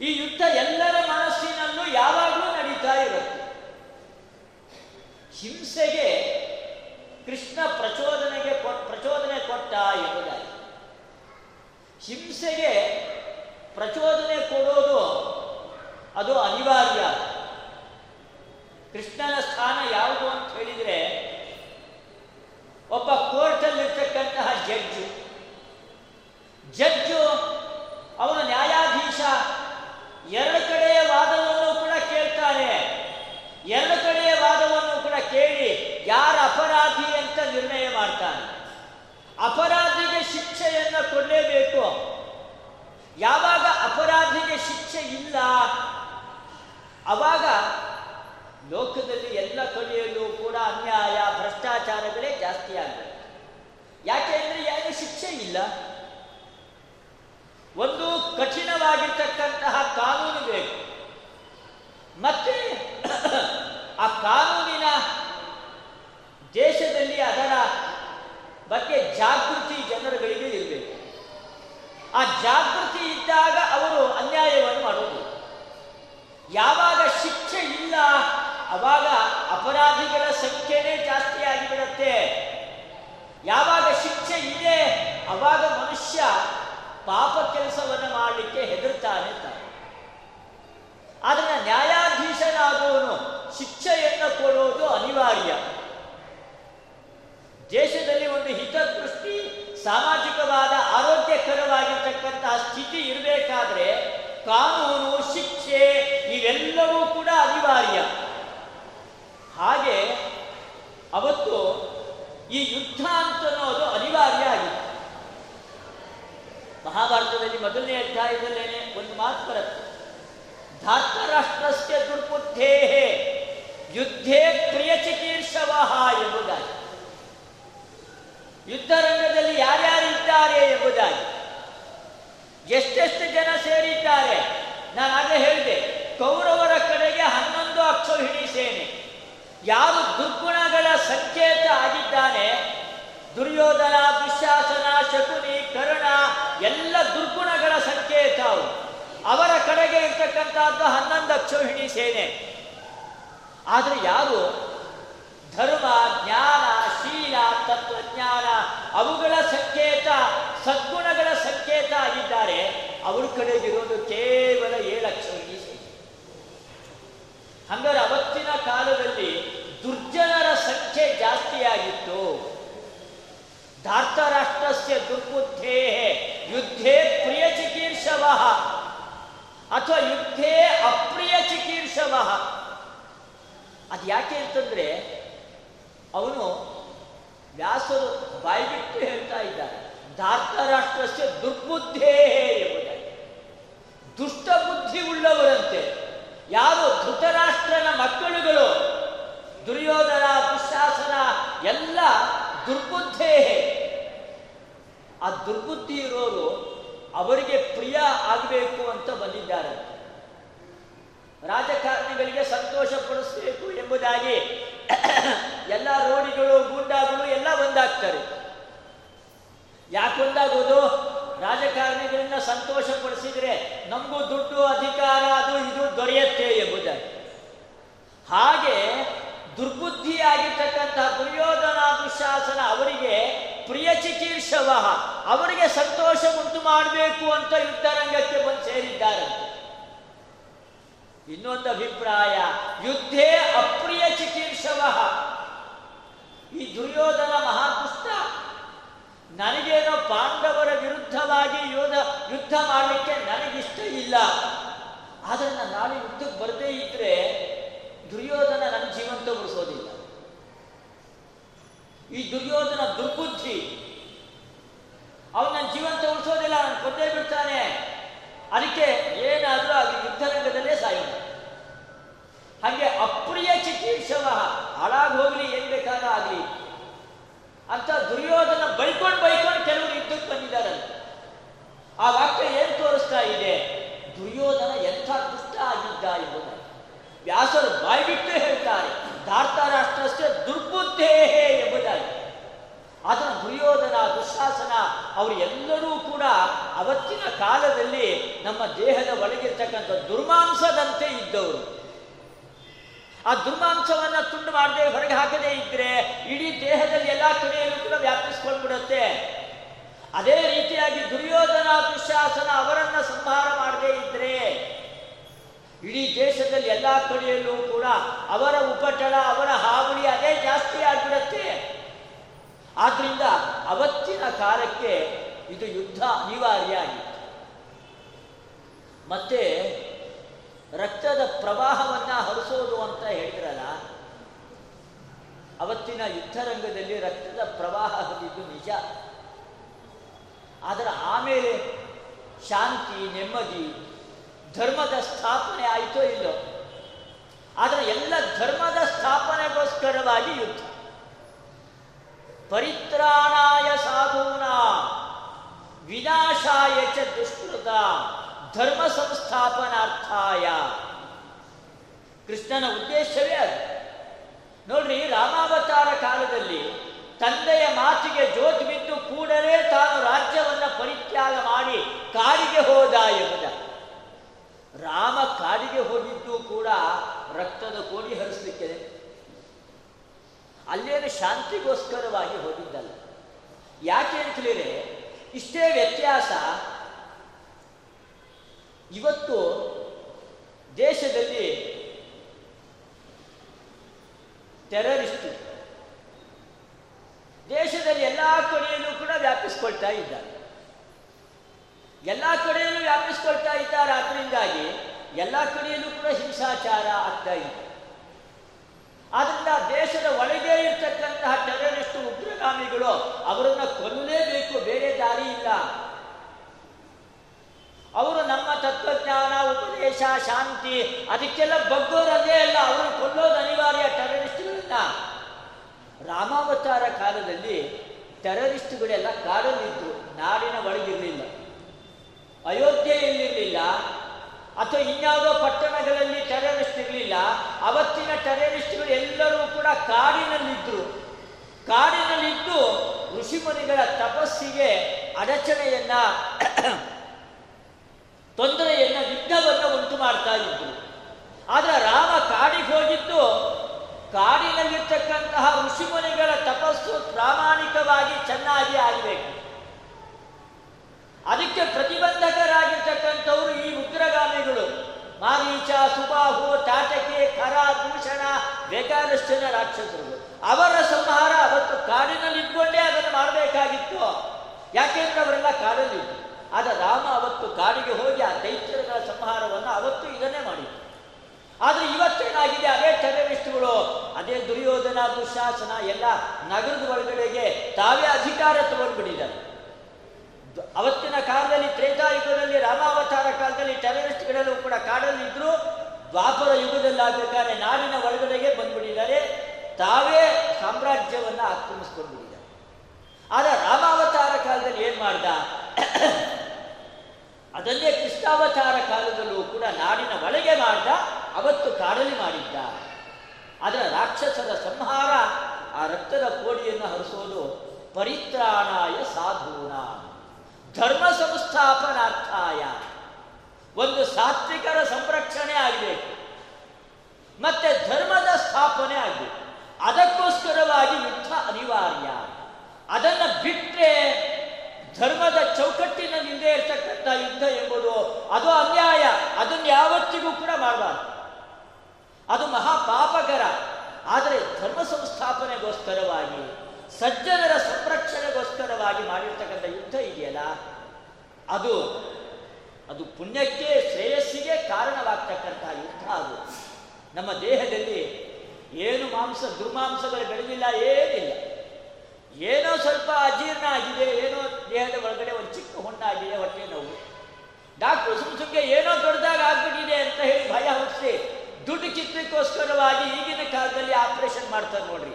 ಈ ಯುದ್ಧ ಎಲ್ಲರ ಮನಸ್ಸಿನಲ್ಲೂ ಯಾವಾಗಲೂ ನಡೀತಾ ಇರುತ್ತೆ ಹಿಂಸೆಗೆ ಕೃಷ್ಣ ಪ್ರಚೋದನೆಗೆ ಕೊ- ಪ್ರಚೋದನೆ ಕೊಟ್ಟ ಎಂಬುದಾಗಿ ಹಿಂಸೆಗೆ ಪ್ರಚೋದನೆ ಕೊಡೋದು ಅದು ಅನಿವಾರ್ಯ. ಕೃಷ್ಣನ ಸ್ಥಾನ ಯಾವುದು ಅಂತ ಹೇಳಿದರೆ ಒಬ್ಬ ಕೋರ್ಟಲ್ಲಿರ್ತಕ್ಕಂತಹ ಜಡ್ಜು. ಜಡ್ಜು ಅವನ ನ್ಯಾಯಾಧೀಶ, ಎರಡು ಕಡೆಯ ವಾದವನ್ನು ಕೂಡ ಕೇಳ್ತಾನೆ. ಎರಡು ಕಡೆಯ ವಾದವನ್ನು ಕೂಡ ಕೇಳಿ ಯಾರ ಅಪರಾಧಿ ಅಂತ ನಿರ್ಣಯ ಮಾಡ್ತಾನೆ. ಅಪರಾಧಿಗೆ ಶಿಕ್ಷೆಯನ್ನು ಕೊಡಲೇಬೇಕು. ಯಾವಾಗ ಅಪರಾಧಿಗೆ ಶಿಕ್ಷೆ ಇಲ್ಲ, ಅವಾಗ ಲೋಕದಲ್ಲಿ ಎಲ್ಲ ಕಡೆಯಲ್ಲೂ ಕೂಡ ಅನ್ಯಾಯ, ಭ್ರಷ್ಟಾಚಾರಗಳೇ ಜಾಸ್ತಿ ಆಗಬೇಕು. ಯಾಕೆ ಅಂದರೆ ಯಾರು ಶಿಕ್ಷೆ ಇಲ್ಲ. ಒಂದು ಕಠಿಣವಾಗಿರ್ತಕ್ಕಂತಹ ಕಾನೂನು ಬೇಕು. ಮತ್ತೆ ಆ ಕಾನೂನಿನ ದೇಶದಲ್ಲಿ ಅದರ ಬಗ್ಗೆ ಜಾಗೃತಿ ಜನರುಗಳಿಗೆ ಇರಬೇಕು. ಆ ಜಾಗೃತಿ ಇದ್ದಾಗ ಅವರು ಅನ್ಯಾಯವನ್ನು ಮಾಡುವುದು. ಯಾವಾಗ ಶಿಕ್ಷೆ ಇಲ್ಲ, ಅವಾಗ ಅಪರಾಧಿಗಳ ಸಂಖ್ಯೆನೇ ಜಾಸ್ತಿ ಆಗಿಬಿಡುತ್ತೆ ಯಾವಾಗ ಶಿಕ್ಷೆ ಇದೆ, ಅವಾಗ ಮನುಷ್ಯ ಪಾಪ ಕೆಲಸವನ್ನು ಮಾಡಲಿಕ್ಕೆ ಹೆದರ್ತಾನೆ ತಾನೆ ಆದರೆ ನ್ಯಾಯಾಧೀಶನಾದವನು ಶಿಕ್ಷೆಯನ್ನು ಕೊಡುವುದು ಅನಿವಾರ್ಯ. ದೇಶದಲ್ಲಿ ಒಂದು ಹಿತದೃಷ್ಟಿ ಸಾಮಾಜಿಕವಾದ ಆರೋಗ್ಯಕರವಾಗಿರ್ತಕ್ಕಂತಹ ಸ್ಥಿತಿ ಇರಬೇಕಾದ್ರೆ ಕಾನೂನು, ಶಿಕ್ಷೆ, ಇವೆಲ್ಲವೂ ಕೂಡ ಅನಿವಾರ್ಯ. ಹಾಗೆ ಅವತ್ತು ಈ ಯುದ್ಧ ಅಂತ ಅನ್ನೋದು ಅನಿವಾರ್ಯ ಆಗಿತ್ತು. ಮಹಾಭಾರತದಲ್ಲಿ ಮೊದಲನೇ ಅಧ್ಯಾಯದಲ್ಲೇನೆ ಒಂದು ಮಾತು ಬರುತ್ತೆ. ಧಾರ್ತರಾಷ್ಟ್ರಸ್ಯ ದುರ್ಬುದ್ಧೇ ಯುದ್ಧೇ ಪ್ರಿಯ ಚಿಕೀರ್ಷವಹ ಎಂಬುದಾಗಿ. ಯುದ್ಧರಂಗದಲ್ಲಿ ಯಾರ್ಯಾರು ಇದ್ದಾರೆ ಎಂಬುದಾಗಿ. ಎಷ್ಟೆಷ್ಟು ಜನ ಸೇರಿದ್ದಾರೆ? ನಾನು ಆಗಲೇ ಹೇಳಿದೆ, ಕೌರವರ ಕಡೆಗೆ ಹನ್ನೊಂದು ಅಕ್ಷೋಹಿಣಿ ಸೇನೆ ಯಾರು ದುರ್ಗುಣಗಳ ಸಂಕೇತ ಆಗಿದ್ದಾನೆ? ದುರ್ಯೋಧನ ದುಶಾಸನ ಶಕುನಿ, ಕರುಣ, ಎಲ್ಲ ದುರ್ಗುಣಗಳ ಸಂಕೇತ ಅವು ಅವರ ಕಡೆಗೆ ಇರ್ತಕ್ಕಂಥದ್ದು ಹನ್ನೊಂದು ಅಕ್ಷೋಹಿಣಿ ಸೇನೆ ಆದರೆ ಯಾರು? ಧರ್ಮ, ಜ್ಞಾನ ಶೀಲ, ತತ್ವಜ್ಞಾನ, ಅವುಗಳ ಸಂಕೇತ, ಸದ್ಗುಣಗಳ ಸಂಕೇತ ಆಗಿದ್ದಾರೆ. ಅವ್ರ ಕಡೆಗಿರೋದು ಕೇವಲ ಏಳು ಸೇನೆ ಹಂಗಾರೆ ಅವತ್ತಿನ ಕಾಲದಲ್ಲಿ ದುರ್ಜನರ ಸಂಖ್ಯೆ ಜಾಸ್ತಿಯಾಗಿತ್ತು. ಧಾರ್ತರಾಷ್ಟ್ರಸ್ಯ ದುರ್ಬುದ್ಧೇ ಯುದ್ಧೇ ಪ್ರಿಯ ಚಿಕೀರ್ಷವ ಅಥವಾ ಯುದ್ಧೇ ಅಪ್ರಿಯ ಚಿಕೀರ್ಷವ ಅದು ಯಾಕೆ ಅಂತಂದ್ರೆ ಅವನು ವ್ಯಾಸರು ಬಾಯ್ಬಿಟ್ಟು ಹೇಳ್ತಾ ಇದ್ದಾರೆ ಧಾರ್ತರಾಷ್ಟ್ರಸ್ಯ ದುರ್ಬುದ್ಧೇ ಎಂಬುದಾಗಿ. ದುಷ್ಟ ಬುದ್ಧಿ ಉಳ್ಳವರಂತೆ, ಯಾರು ಧೃತರಾಷ್ಟ್ರನ ಮಕ್ಕಳುಗಳು, ದುರ್ಯೋಧನ, ದುಶಾಸನ, ಎಲ್ಲ ದುರ್ಬುದ್ಧೇ. ಆ ದುರ್ಬುದ್ಧಿ ಇರೋರು ಅವರಿಗೆ ಪ್ರಿಯ ಆಗಬೇಕು ಅಂತ ಬಂದಿದ್ದಾರೆ. ರಾಜಕಾರಣಿಗಳಿಗೆ ಸಂತೋಷ ಪಡಿಸಬೇಕು ಎಂಬುದಾಗಿ <coughs> ಎಲ್ಲ ರೋಡಿಗಳು, ಗೂಂಡಾಗಳು ಎಲ್ಲ ಒಂದಾಗ್ತಾರೆ ಯಾಕೆ ಒಂದಾಗೋದು ರಾಜಕಾರಣಿಗಳನ್ನ ಸಂತೋಷ ಪಡಿಸಿದ್ರೆ ನಮಗೂ ದುಡ್ಡು, ಅಧಿಕಾರ, ಅದು ಇದು ದೊರೆಯುತ್ತೆ ಎಂಬುದಾಗಿ. ಹಾಗೆ ದುರ್ಬುದ್ಧಿಯಾಗಿರ್ತಕ್ಕಂತಹ ದುರ್ಯೋಧನ ದುಶಾಸನ ಅವರಿಗೆ ಪ್ರಿಯ ಚಿಕೀರ್ಷವ ಅವರಿಗೆ ಸಂತೋಷ ಉಂಟು ಮಾಡಬೇಕು ಅಂತ ಯುದ್ಧರಂಗಕ್ಕೆ ಬಂದು ಸೇರಿದ್ದಾರಂತೆ. ಇನ್ನೊಂದು ಅಭಿಪ್ರಾಯ, ಯುದ್ಧೇ ಅಪ್ರಿಯ ಚಿಕೀರ್ಷವ ಈ ದುರ್ಯೋಧನ ಮಹಾಪುಷ್ಟ ನನಗೇನೋ ಪಾಂಡವರ ವಿರುದ್ಧವಾಗಿ ಯೋಧ ಯುದ್ಧ ಮಾಡಲಿಕ್ಕೆ ನನಗಿಷ್ಟ ಇಲ್ಲ. ಆದರೆ ನಾನು ನಾಳೆ ಯುದ್ಧಕ್ಕೆ ಬರದೇ ಇದ್ರೆ ದುರ್ಯೋಧನ ನನ್ನ ಜೀವಂತ ಉಳಿಸೋದಿಲ್ಲ. ಈ ದುರ್ಯೋಧನ ದುರ್ಬುದ್ಧಿ, ಅವನ ನನ್ನ ಜೀವಂತ ಉಳಿಸೋದಿಲ್ಲ ನಾನು ಕೊದ್ದೇ ಬಿಡ್ತಾನೆ. ಅದಕ್ಕೆ ಏನಾದರೂ ಅದು ಯುದ್ಧರಂಗದಲ್ಲೇ ಸಾಯಿತು ಹಾಗೆ ಅಪ್ರಿಯ ಚಿಕಿತ್ಸವ ಹಾಳಾಗಿ ಹೋಗಲಿ, ಏನ್ ಬೇಕಾದ ಆಗಲಿ. ಅಂತ ದುರ್ಯೋಧನ ಬೈಕೊಂಡು ಬೈಕೊಂಡು ಕೆಲವರು ಯುದ್ಧಕ್ಕೆ ಬಂದಿದ್ದಾರೆ ಆ ವಾಕ್ಯ ಏನು ತೋರಿಸ್ತಾ ಇದೆ? ದುರ್ಯೋಧನ ಎಂಥ ದುಷ್ಟ ಆಗಿದ್ದ ಎಂಬುದು ವ್ಯಾಸರು ಬಾಯ್ಬಿಟ್ಟು ಹೇಳ್ತಾರೆ ಧಾರ್ತಾರಾಷ್ಟ್ರಸ್ಥೆ ದುರ್ಬುದ್ಧೇ ಎಂಬುದಾಗಿ. ಆತನ ದುರ್ಯೋಧನ, ದುಶಾಸನ, ಅವರು ಎಲ್ಲರೂ ಕೂಡ ಅವತ್ತಿನ ಕಾಲದಲ್ಲಿ ನಮ್ಮ ದೇಹದ ಒಳಗಿರ್ತಕ್ಕಂಥ ದುರ್ಮಾಂಸದಂತೆ ಇದ್ದವರು. ಆ ದುರ್ಮಾಂಸವನ್ನ ತುಂಡು ಮಾಡದೆ ಹೊರಗೆ ಹಾಕದೇ ಇದ್ರೆ ಇಡೀ ದೇಹದಲ್ಲಿ ಎಲ್ಲಾ ಕಡೆಯಲ್ಲೂ ಕೂಡ ವ್ಯಾಪಿಸ್ಕೊಂಡ್ಬಿಡುತ್ತೆ. ಅದೇ ರೀತಿಯಾಗಿ ದುರ್ಯೋಧನ, ದುಶಾಸನ ಅವರನ್ನ ಸಂಹಾರ ಮಾಡದೇ ಇದ್ರೆ ಇಡೀ ದೇಶದಲ್ಲಿ ಎಲ್ಲಾ ಕಡೆಯಲ್ಲೂ ಕೂಡ ಅವರ ಉಪಟಳ, ಅವರ ಹಾವಳಿ ಅದೇ ಜಾಸ್ತಿ ಆಗ್ಬಿಡತ್ತೆ. ಆದ್ರಿಂದ ಅವತ್ತಿನ ಕಾಲಕ್ಕೆ ಇದು ಯುದ್ಧ ಅನಿವಾರ್ಯ ಆಗಿತ್ತು. ಮತ್ತೆ ರಕ್ತದ ಪ್ರವಾಹವನ್ನ ಹರಿಸೋದು ಅಂತ ಹೇಳಿದ್ರಲ್ಲ, ಅವತ್ತಿನ ಯುದ್ಧರಂಗದಲ್ಲಿ ರಕ್ತದ ಪ್ರವಾಹ ಹರಿದಿದ್ದು ನಿಜ. ಆದರೆ ಆಮೇಲೆ ಶಾಂತಿ, ನೆಮ್ಮದಿ, ಧರ್ಮದ ಸ್ಥಾಪನೆ ಆಯಿತೋ ಇಲ್ಲೋ? ಆದರೆ ಎಲ್ಲ ಧರ್ಮದ ಸ್ಥಾಪನೆಗೋಸ್ಕರವಾಗಿ ಯುದ್ಧ. ಪರಿತ್ರಾಣಾಯ ಸಾಧೂನ, ವಿನಾಶಾಯ ಚ ದುಷ್ಕೃತ, ಧರ್ಮ ಸಂಸ್ಥಾಪನಾರ್ಥಾಯ. ಕೃಷ್ಣನ ಉದ್ದೇಶವೇ ಅದು. ನೋಡ್ರಿ, ರಾಮಾವತಾರ ಕಾಲದಲ್ಲಿ ತಂದೆಯ ಮಾತಿಗೆ ಜೋತು ಬಿದ್ದು ಕೂಡಲೇ ತಾನು ರಾಜ್ಯವನ್ನ ಪರಿತ್ಯಾಗ ಮಾಡಿ ಕಾಡಿಗೆ ಹೋದ ಎಂಬುದ ರಾಮ ಕಾಡಿಗೆ ಹೋಗಿದ್ದು ಕೂಡ ರಕ್ತದ ಕೋಡಿ ಹರಿಸ್ಲಿಕ್ಕೆ ಅಲ್ಲೇನು ಶಾಂತಿಗೋಸ್ಕರವಾಗಿ ಹೋಗಿದ್ದಲ್ಲ. ಯಾಕೆ ಅಂತ ಹೇಳಿದ್ರೆ, ಇಷ್ಟೇ ವ್ಯತ್ಯಾಸ ಇವತ್ತು ದೇಶದಲ್ಲಿ ಟೆರರಿಸ್ಟ್ ದೇಶದಲ್ಲಿ ಎಲ್ಲ ಕಡೆಯಲ್ಲೂ ಕೂಡ ವ್ಯಾಪಿಸ್ಕೊಳ್ತಾ ಇದ್ದಾರೆ. ಎಲ್ಲ ಕಡೆಯಲ್ಲೂ ವ್ಯಾಪಿಸ್ಕೊಳ್ತಾ ಇದ್ದಾರೆ. ಆದ್ದರಿಂದಾಗಿ ಎಲ್ಲ ಕಡೆಯಲ್ಲೂ ಕೂಡ ಹಿಂಸಾಚಾರ ಆಗ್ತಾ ಇದೆ. ಆದ್ರಿಂದ ದೇಶದ ಒಳಗೆ ಇರ್ತಕ್ಕಂತಹ ಟೆರರಿಸ್ಟ್ ಉಗ್ರಗಾಮಿಗಳು ಅವರನ್ನ ಕೊಲ್ಲಲೇಬೇಕು, ಬೇರೆ ದಾರಿ ಇಲ್ಲ. ಅವರು ನಮ್ಮ ತತ್ವಜ್ಞಾನ, ಉಪದೇಶ, ಶಾಂತಿ, ಅದಕ್ಕೆಲ್ಲ ಬಗ್ಗೋರಲ್ಲೇ ಅಲ್ಲ, ಅವರು ಕೊಲ್ಲೋದು ಅನಿವಾರ್ಯ, ಟೆರರಿಸ್ಟ್ಗಳನ್ನ. ರಾಮಾವತಾರ ಕಾಲದಲ್ಲಿ ಟೆರರಿಸ್ಟ್ಗಳೆಲ್ಲ ಕಾಡಲ್ಲಿದ್ದು, ನಾಡಿನ ಒಳಗಿರಲಿಲ್ಲ. ಅಯೋಧ್ಯೆಯಲ್ಲಿರಲಿಲ್ಲ. ಅಥವಾ ಇನ್ಯಾವುದೋ ಪಟ್ಟಣಗಳಲ್ಲಿ ಟೆರರಿಸ್ಟ್ ಇರಲಿಲ್ಲ, ಅವತ್ತಿನ ಟೆರರಿಸ್ಟ್ಗಳು ಎಲ್ಲರೂ ಕೂಡ ಕಾಡಿನಲ್ಲಿದ್ದರು ಕಾಡಿನಲ್ಲಿದ್ದು ಋಷಿಮುನಿಗಳ ತಪಸ್ಸಿಗೆ ಅಡಚಣೆಯನ್ನ, ತೊಂದರೆಯನ್ನ, ವಿಘ್ನವನ್ನು ಉಂಟು ಮಾಡ್ತಾ ಇದ್ರು. ಆದ್ರೆ ರಾಮ ಕಾಡಿಗೆ ಹೋಗಿದ್ದು, ಕಾಡಿನಲ್ಲಿರ್ತಕ್ಕಂತಹ ಋಷಿಮುನಿಗಳ ತಪಸ್ಸು ಪ್ರಾಮಾಣಿಕವಾಗಿ ಚೆನ್ನಾಗಿ ಆಗಬೇಕು. ಅದಕ್ಕೆ ಪ್ರತಿಬಂಧಕರಾಗಿರ್ತಕ್ಕಂಥವರು ಈ ಉಗ್ರಗಾಮಿಗಳು ಮಾರೀಚ, ಸುಬಾಹು ತಾಟಕೆ ಕರ ಭೂಷಣ ಬೇಕಾದಷ್ಟು ಜನ ರಾಕ್ಷಸರು. ಅವರ ಸಂಹಾರ ಅವತ್ತು ಕಾಡಿನಲ್ಲಿ ಇದ್ಕೊಂಡೇ ಅದನ್ನು ಮಾಡಬೇಕಾಗಿತ್ತು. ಯಾಕೆಂದ್ರೆ ಅವರೆಲ್ಲ ಕಾಡಲ್ಲಿ ಆದ ರಾಮ ಅವತ್ತು ಕಾಡಿಗೆ ಹೋಗಿ ಆ ದೈತ್ಯರುಗಳ ಸಂಹಾರವನ್ನು ಅವತ್ತು ಇದನ್ನೇ ಮಾಡಿತ್ತು ಆದ್ರೆ ಇವತ್ತೇನಾಗಿದೆ? ಅದೇ ಟೆರರಿಸ್ಟ್ಗಳು, ಅದೇ ದುರ್ಯೋಧನ, ದುಶಾಸನ, ಎಲ್ಲ ನಗರದ ಒಳಗಡೆಗೆ ತಾವೇ ಅಧಿಕಾರ ತಗೊಂಡ್ಬಿಟ್ಟಿದ್ದಾರೆ. ಅವತ್ತಿನ ಕಾಲದಲ್ಲಿ ತ್ರೇತಾಯುಗದಲ್ಲಿ ರಾಮಾವತಾರ ಕಾಲದಲ್ಲಿ ಟೆರರಿಸ್ಟ್ಗಳೆಲ್ಲೂ ಕೂಡ ಕಾಡಲ್ಲಿದ್ರು ದ್ವಾಪರ ಯುಗದಲ್ಲಿ ಆಗ್ಬೇಕಾದ್ರೆ ನಾಡಿನ ಒಳಗಡೆಗೆ ಬಂದ್ಬಿಟ್ಟಿದ್ದಾರೆ ತಾವೇ ಸಾಮ್ರಾಜ್ಯವನ್ನ ಆಕ್ರಮಿಸ್ಕೊಂಡ್ಬಿಟ್ಟಿದ್ದಾರೆ ಆದ್ರೆ ರಾಮಾವತಾರ ಕಾಲದಲ್ಲಿ ಏನ್ ಮಾಡ್ದ ಅದನ್ನೇ ಕೃಷ್ಣಾವತಾರ ಕಾಲದಲ್ಲೂ ಕೂಡ ನಾಡಿನ ಒಳಗೆ ಮಾಡ್ದ ಅವತ್ತು ಕಾಡಲಿ ಮಾಡಿದ್ದ ಅದರ ರಾಕ್ಷಸರ ಸಂಹಾರ ಆ ರಕ್ತದ ಕೋಡಿಯನ್ನು ಹರಿಸೋದು ಪರಿತ್ರಾಣಾಯ ಸಾಧೂನ ಧರ್ಮ ಸಂಸ್ಥಾಪನಾರ್ಥಾಯ ಒಂದು ಸಾತ್ವಿಕರ ಸಂರಕ್ಷಣೆ ಆಗಬೇಕು ಮತ್ತೆ ಧರ್ಮದ ಸ್ಥಾಪನೆ ಆಗಬೇಕು ಅದಕ್ಕೋಸ್ಕರವಾಗಿ ಯುದ್ಧ ಅನಿವಾರ್ಯ ಅದನ್ನು ಬಿಟ್ಟರೆ ಧರ್ಮದ ಚೌಕಟ್ಟಿನಲ್ಲಿಂದೇ ಇರ್ತಕ್ಕಂಥ ಯುದ್ಧ ಎಂಬುದು ಅದು ಅನ್ಯಾಯ ಅದನ್ನು ಯಾವತ್ತಿಗೂ ಕೂಡ ಮಾಡಬಾರ್ದು ಅದು ಮಹಾಪಾಪಕರ ಆದರೆ ಧರ್ಮ ಸಂಸ್ಥಾಪನೆಗೋಸ್ಕರವಾಗಿ ಸಜ್ಜನರ ಸಂರಕ್ಷಣೆಗೋಸ್ಕರವಾಗಿ ಮಾಡಿರ್ತಕ್ಕಂಥ ಯುದ್ಧ ಇದೆಯಲ್ಲ ಅದು ಅದು ಪುಣ್ಯಕ್ಕೆ ಶ್ರೇಯಸ್ಸಿಗೆ ಕಾರಣವಾಗ್ತಕ್ಕಂತಹ ಯುದ್ಧ ಅದು ನಮ್ಮ ದೇಹದಲ್ಲಿ ಏನು ಮಾಂಸ ದುರ್ಮಾಂಸಗಳು ಬೆಳೆದಿಲ್ಲ ಏನಿಲ್ಲ ಏನೋ ಸ್ವಲ್ಪ ಅಜೀರ್ಣ ಆಗಿದೆ ಏನೋ ದೇಹದ ಒಳಗಡೆ ಒಂದು ಚಿಕ್ಕ ಹುಣ್ಣಾಗಿದೆ ಹೊಟ್ಟೆ ನೋವು ಡಾಕ್ಟ್ರು ಸುಮ್ ಸುಮ್ಗೆ ಏನೋ ದೊಡ್ಡದಾಗ ಆಗ್ಬಿಟ್ಟಿದೆ ಅಂತ ಹೇಳಿ ಭಯ ಹುಟ್ಟಿಸಿ ದುಡ್ಡು ಕಿತ್ತಕ್ಕೋಸ್ಕರವಾಗಿ ಈಗಿನ ಕಾಲದಲ್ಲಿ ಆಪರೇಷನ್ ಮಾಡ್ತಾರೆ ನೋಡ್ರಿ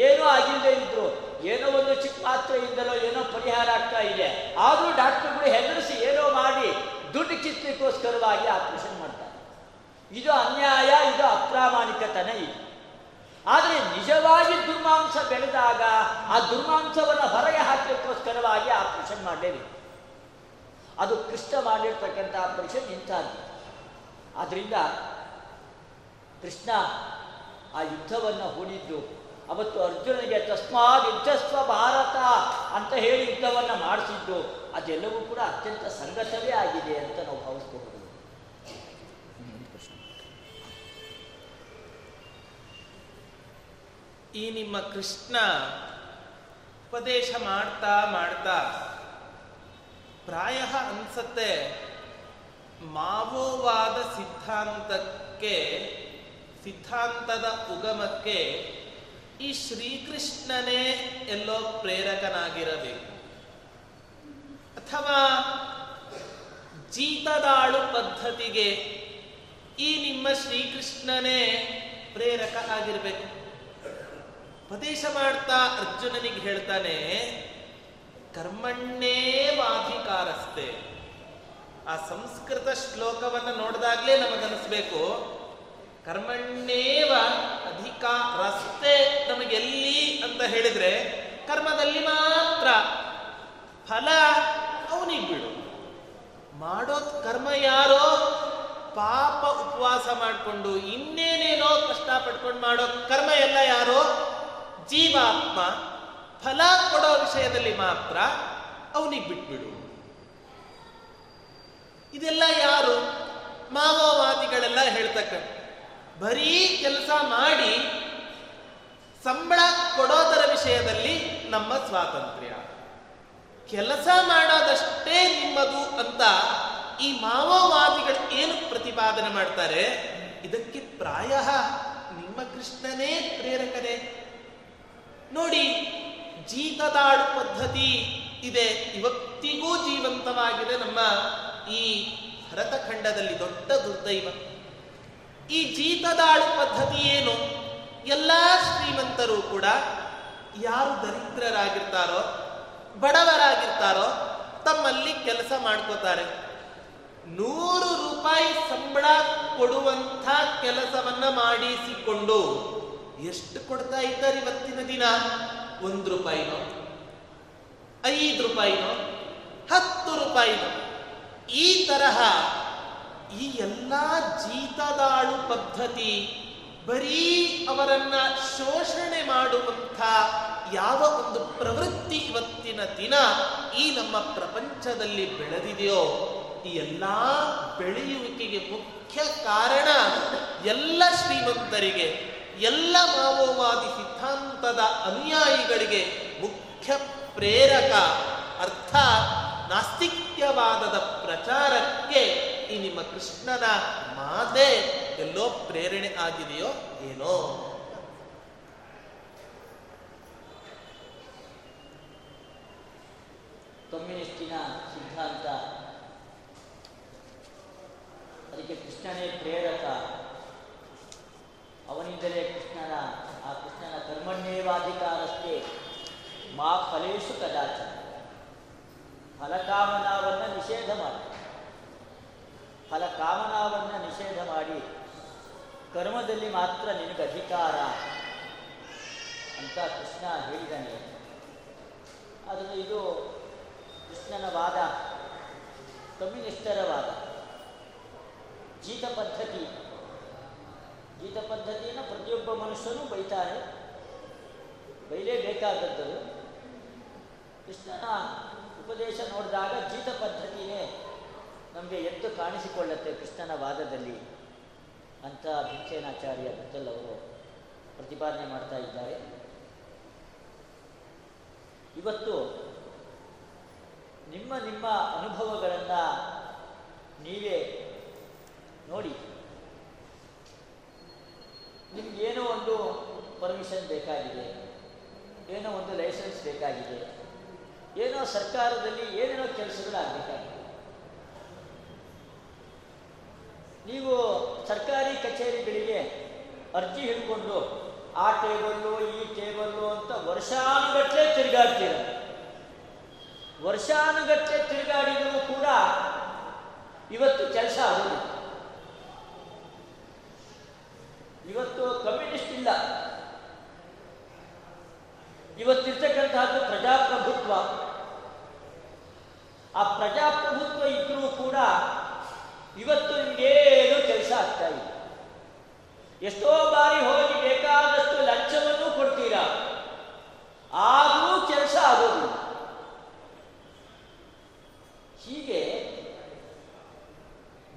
ಏನೂ ಆಗಿಲ್ಲದೆ ಇದ್ರು ಏನೋ ಒಂದು ಚಿಕ್ಕ ಮಾತ್ರೆಯಿಂದಲೋ ಏನೋ ಪರಿಹಾರ ಆಗ್ತಾ ಇದೆ ಆದರೂ ಡಾಕ್ಟರ್ಗಳು ಹೆದರಿಸಿ ಏನೋ ಮಾಡಿ ದುಡ್ಡು ಕಿತ್ತಕ್ಕೋಸ್ಕರವಾಗಿ ಆಪರೇಷನ್ ಮಾಡ್ತಾರೆ ಇದು ಅನ್ಯಾಯ ಇದು ಅಪ್ರಾಮಾಣಿಕತನ ಇದು ಆದರೆ ನಿಜವಾಗಿ ದುರ್ಮಾಂಸ ಬೆಳೆದಾಗ ಆ ದುರ್ಮಾಂಸವನ್ನು ಹೊರಗೆ ಹಾಕಲಿಕ್ಕೋಸ್ಕರವಾಗಿ ಆಪರೇಷನ್ ಮಾಡಲೇಬೇಕು ಅದು ಕೃಷ್ಣ ಮಾಡಿರ್ತಕ್ಕಂಥ ಆಪರೇಷನ್ ಇಂಥದ್ದು ಆದ್ದರಿಂದ ಕೃಷ್ಣ ಆ ಯುದ್ಧವನ್ನು ಹೂಡಿದ್ದು ಅವತ್ತು ಅರ್ಜುನನಿಗೆ ಯುದ್ಧಸ್ವ ಭಾರತ ಅಂತ ಹೇಳಿ ಯುದ್ಧವನ್ನು ಮಾಡಿಸಿದ್ದು, ಅದೆಲ್ಲವೂ ಕೂಡ ಅತ್ಯಂತ ಸಂಗತವೇ ಆಗಿದೆ ಅಂತ ನಾವು ಭಾವಿಸಬಹುದು ಈ ನಿಮ್ಮ ಕೃಷ್ಣ ಉಪದೇಶ ಮಾಡ್ತಾ ಮಾಡ್ತಾ ಪ್ರಾಯ ಅನ್ಸತ್ತೆ, ಮಾವೋವಾದ ಸಿದ್ಧಾಂತಕ್ಕೆ, ಸಿದ್ಧಾಂತದ ಉಗಮಕ್ಕೆ ಈ ಶ್ರೀಕೃಷ್ಣನೇ ಎಲ್ಲೋ ಪ್ರೇರಕನಾಗಿರಬೇಕು. ಅಥವಾ ಜೀತದಾಳು ಪದ್ಧತಿಗೆ ಈ ನಿಮ್ಮ ಶ್ರೀಕೃಷ್ಣನೇ ಪ್ರೇರಕ ಆಗಿರಬೇಕು. ಉಪದೇಶ ಮಾಡ್ತಾ ಅರ್ಜುನನಿಗೆ ಹೇಳ್ತಾನೆ, ಕರ್ಮಣ್ಣೇ ವಾಧಿಕಾರಸ್ತೆ ಆ ಸಂಸ್ಕೃತ ಶ್ಲೋಕವನ್ನು ನೋಡಿದಾಗಲೇ ನಮಗನಿಸ್ಬೇಕು ಕರ್ಮಣ್ಣೇವ ಅಧಿಕ ರಸ್ತೆ ನಮಗೆಲ್ಲಿ ಅಂತ ಹೇಳಿದ್ರೆ ಕರ್ಮದಲ್ಲಿ ಮಾತ್ರ ಫಲ ಅವನಿಗೆ ಬಿಡು ಮಾಡೋದ್ ಕರ್ಮ ಯಾರೋ ಪಾಪ ಉಪವಾಸ ಮಾಡಿಕೊಂಡು ಇನ್ನೇನೇನೋ ಕಷ್ಟ ಪಟ್ಕೊಂಡು ಮಾಡೋ ಕರ್ಮ ಎಲ್ಲ ಯಾರೋ ಜೀವಾತ್ಮ ಫಲ ಕೊಡೋ ವಿಷಯದಲ್ಲಿ ಮಾತ್ರ ಅವನಿಗೆ ಬಿಟ್ಬಿಡು. ಇದೆಲ್ಲ ಯಾರು ಮಾವೋವಾದಿಗಳೆಲ್ಲ ಹೇಳ್ತಕ್ಕ ಬರೀ ಕೆಲಸ ಮಾಡಿ ಸಂಬಳ ಕೊಡೋದರ ವಿಷಯದಲ್ಲಿ ನಮ್ಮ ಸ್ವಾತಂತ್ರ್ಯ. ಕೆಲಸ ಮಾಡೋದಷ್ಟೇ ನಿಮ್ಮದು ಅಂತ ಈ ಮಾವೋವಾದಿಗಳು ಏನು ಪ್ರತಿಪಾದನೆ ಮಾಡ್ತಾರೆ? ಇದಕ್ಕೆ ಪ್ರಾಯ ನಿಮ್ಮ ಕೃಷ್ಣನೇ ಪ್ರೇರಕನೇ. ನೋಡಿ, ಜೀತದಾಳು ಪದ್ಧತಿ ಇದೆ, ಇವತ್ತಿಗೂ ಜೀವಂತವಾಗಿದೆ ನಮ್ಮ ಈ ಭರತಖಂಡದಲ್ಲಿ ದೊಡ್ಡ ದುರ್ದೈವ. ಈ ಜೀತದಾಳು ಪದ್ಧತಿ ಏನು? ಎಲ್ಲ ಶ್ರೀಮಂತರು ಕೂಡ ಯಾರು ದರಿದ್ರರಾಗಿರ್ತಾರೋ, ಬಡವರಾಗಿರ್ತಾರೋ, ತಮ್ಮಲ್ಲಿ ಕೆಲಸ ಮಾಡ್ಕೋತಾರೆ. ನೂರು ರೂಪಾಯಿ ಸಂಬಳ ಕೊಡುವಂಥ ಕೆಲಸವನ್ನ ಮಾಡಿಸಿಕೊಂಡು ಎಷ್ಟು ಕೊಡ್ತಾ ಇದ್ದಾರೆ ಇವತ್ತಿನ ದಿನ? ಒಂದು ರೂಪಾಯಿನೋ? ಐದು ರೂಪಾಯಿನೋ? ಹತ್ತು ರೂಪಾಯಿನೋ? ಈ ತರಹ ಈ ಎಲ್ಲ ಜೀತದಾಳು ಪದ್ಧತಿ ಬರೀ ಅವರನ್ನ ಶೋಷಣೆ ಮಾಡುವಂಥ ಯಾವ ಒಂದು ಪ್ರವೃತ್ತಿ ಇವತ್ತಿನ ದಿನ ಈ ನಮ್ಮ ಪ್ರಪಂಚದಲ್ಲಿ ಬೆಳೆದಿದೆಯೋ, ಈ ಎಲ್ಲ ಬೆಳೆಯುವಿಕೆಗೆ ಮುಖ್ಯ ಕಾರಣ ಎಲ್ಲ ಶ್ರೀಮಂತರಿಗೆ, ಎಲ್ಲ ಮಾವೋವಾದಿ ಸಿದ್ಧಾಂತದ ಅನುಯಾಯಿಗಳಿಗೆ ಮುಖ್ಯ ಪ್ರೇರಕ ಅರ್ಥ ನಾಸ್ತಿಕ್ಯವಾದದ ಪ್ರಚಾರಕ್ಕೆ ಈ ನಿಮ್ಮ ಕೃಷ್ಣನ ಮಾತೆ ಎಲ್ಲೋ ಪ್ರೇರಣೆ ಆಗಿದೆಯೋ ಏನೋ. ಕಮ್ಯುನಿಸ್ಟಿನ ಸಿದ್ಧಾಂತ. ಅದಕ್ಕೆ ಕೃಷ್ಣನೇ ಪ್ರೇರಕ. ಅವನಿಂದಲೇ ಕೃಷ್ಣನ, ಆ ಕೃಷ್ಣನ ಕರ್ಮಣ್ಯೇವಾಧಿಕಾರಕ್ಕೆ ಮಾ ಫಲೇಶು ಕದಾಚ ಫಲಕಾಮನಾವನ್ನು ನಿಷೇಧ ಮಾಡಿ. ಫಲಕಾಮನಾವನ್ನು ನಿಷೇಧ ಮಾಡಿ, ಕರ್ಮದಲ್ಲಿ ಮಾತ್ರ ನಿನಗೆ ಅಧಿಕಾರ ಅಂತ ಕೃಷ್ಣ ಹೇಳಿದಾನೆ ಆದರೆ ಇದು ಕೃಷ್ಣನ ವಾದ, ಕಮ್ಯುನಿಸ್ಟರ ವಾದ. ಜೀತ ಪದ್ಧತಿ. ಜೀತ ಪದ್ಧತಿಯನ್ನು ಪ್ರತಿಯೊಬ್ಬ ಮನುಷ್ಯನೂ ಬೈತಾರೆ. ಬೈಲೇಬೇಕಾದದ್ದು ಕೃಷ್ಣನ ಉಪದೇಶ ನೋಡಿದಾಗ ಜೀತ ಪದ್ಧತಿಯೇ ನಮಗೆ ಎದ್ದು ಕಾಣಿಸಿಕೊಳ್ಳುತ್ತೆ ಕೃಷ್ಣನ ವಾದದಲ್ಲಿ ಅಂತ ಭಿಂಚೇನಾಚಾರ್ಯ ಬಿಟ್ಟಲ್ ಅವರು ಪ್ರತಿಪಾದನೆ ಮಾಡ್ತಾ ಇದ್ದಾರೆ. ಇವತ್ತು ನಿಮ್ಮ ನಿಮ್ಮ ಅನುಭವಗಳನ್ನು ನೀವೇ ನೋಡಿ. ನಿಮಗೇನೋ ಒಂದು ಪರ್ಮಿಷನ್ ಬೇಕಾಗಿದೆ, ಏನೋ ಒಂದು ಲೈಸೆನ್ಸ್ ಬೇಕಾಗಿದೆ, ಏನೋ ಸರ್ಕಾರದಲ್ಲಿ ಏನೇನೋ ಕೆಲಸಗಳಾಗಬೇಕಾಗಿದೆ. ನೀವು ಸರ್ಕಾರಿ ಕಚೇರಿಗಳಿಗೆ ಅರ್ಜಿ ಹಿಡ್ಕೊಂಡು ಆ ಟೇಬಲ್ಲು, ಈ ಟೇಬಲ್ಲು ಅಂತ ವರ್ಷಾನುಗಟ್ಟಲೆ ತಿರುಗಾಡ್ತೀರ. ವರ್ಷಾನುಗಟ್ಟಲೆ ತಿರುಗಾಡಿದರೂ ಕೂಡ ಇವತ್ತು ಕೆಲಸ ಆಗೋದಿಲ್ಲ. ಇವತ್ತು ಕಮ್ಯುನಿಸ್ಟ್ ಇಲ್ಲ. ಇವತ್ತಿರ್ತಕ್ಕಂತಹದ್ದು ಪ್ರಜಾಪ್ರಭುತ್ವ. ಆ ಪ್ರಜಾಪ್ರಭುತ್ವ ಇದ್ರೂ ಕೂಡ ಇವತ್ತು ಕೆಲಸ ಆಗ್ತಾ ಇಲ್ಲ ಎಷ್ಟೋ ಬಾರಿ ಹೋಗಿ ಬೇಕಾದಷ್ಟು ಲಂಚವನ್ನು ಕೊಡ್ತೀರಾ? ಆದರೂ ಕೆಲಸ ಆಗೋದಿಲ್ಲ. ಹೀಗೆ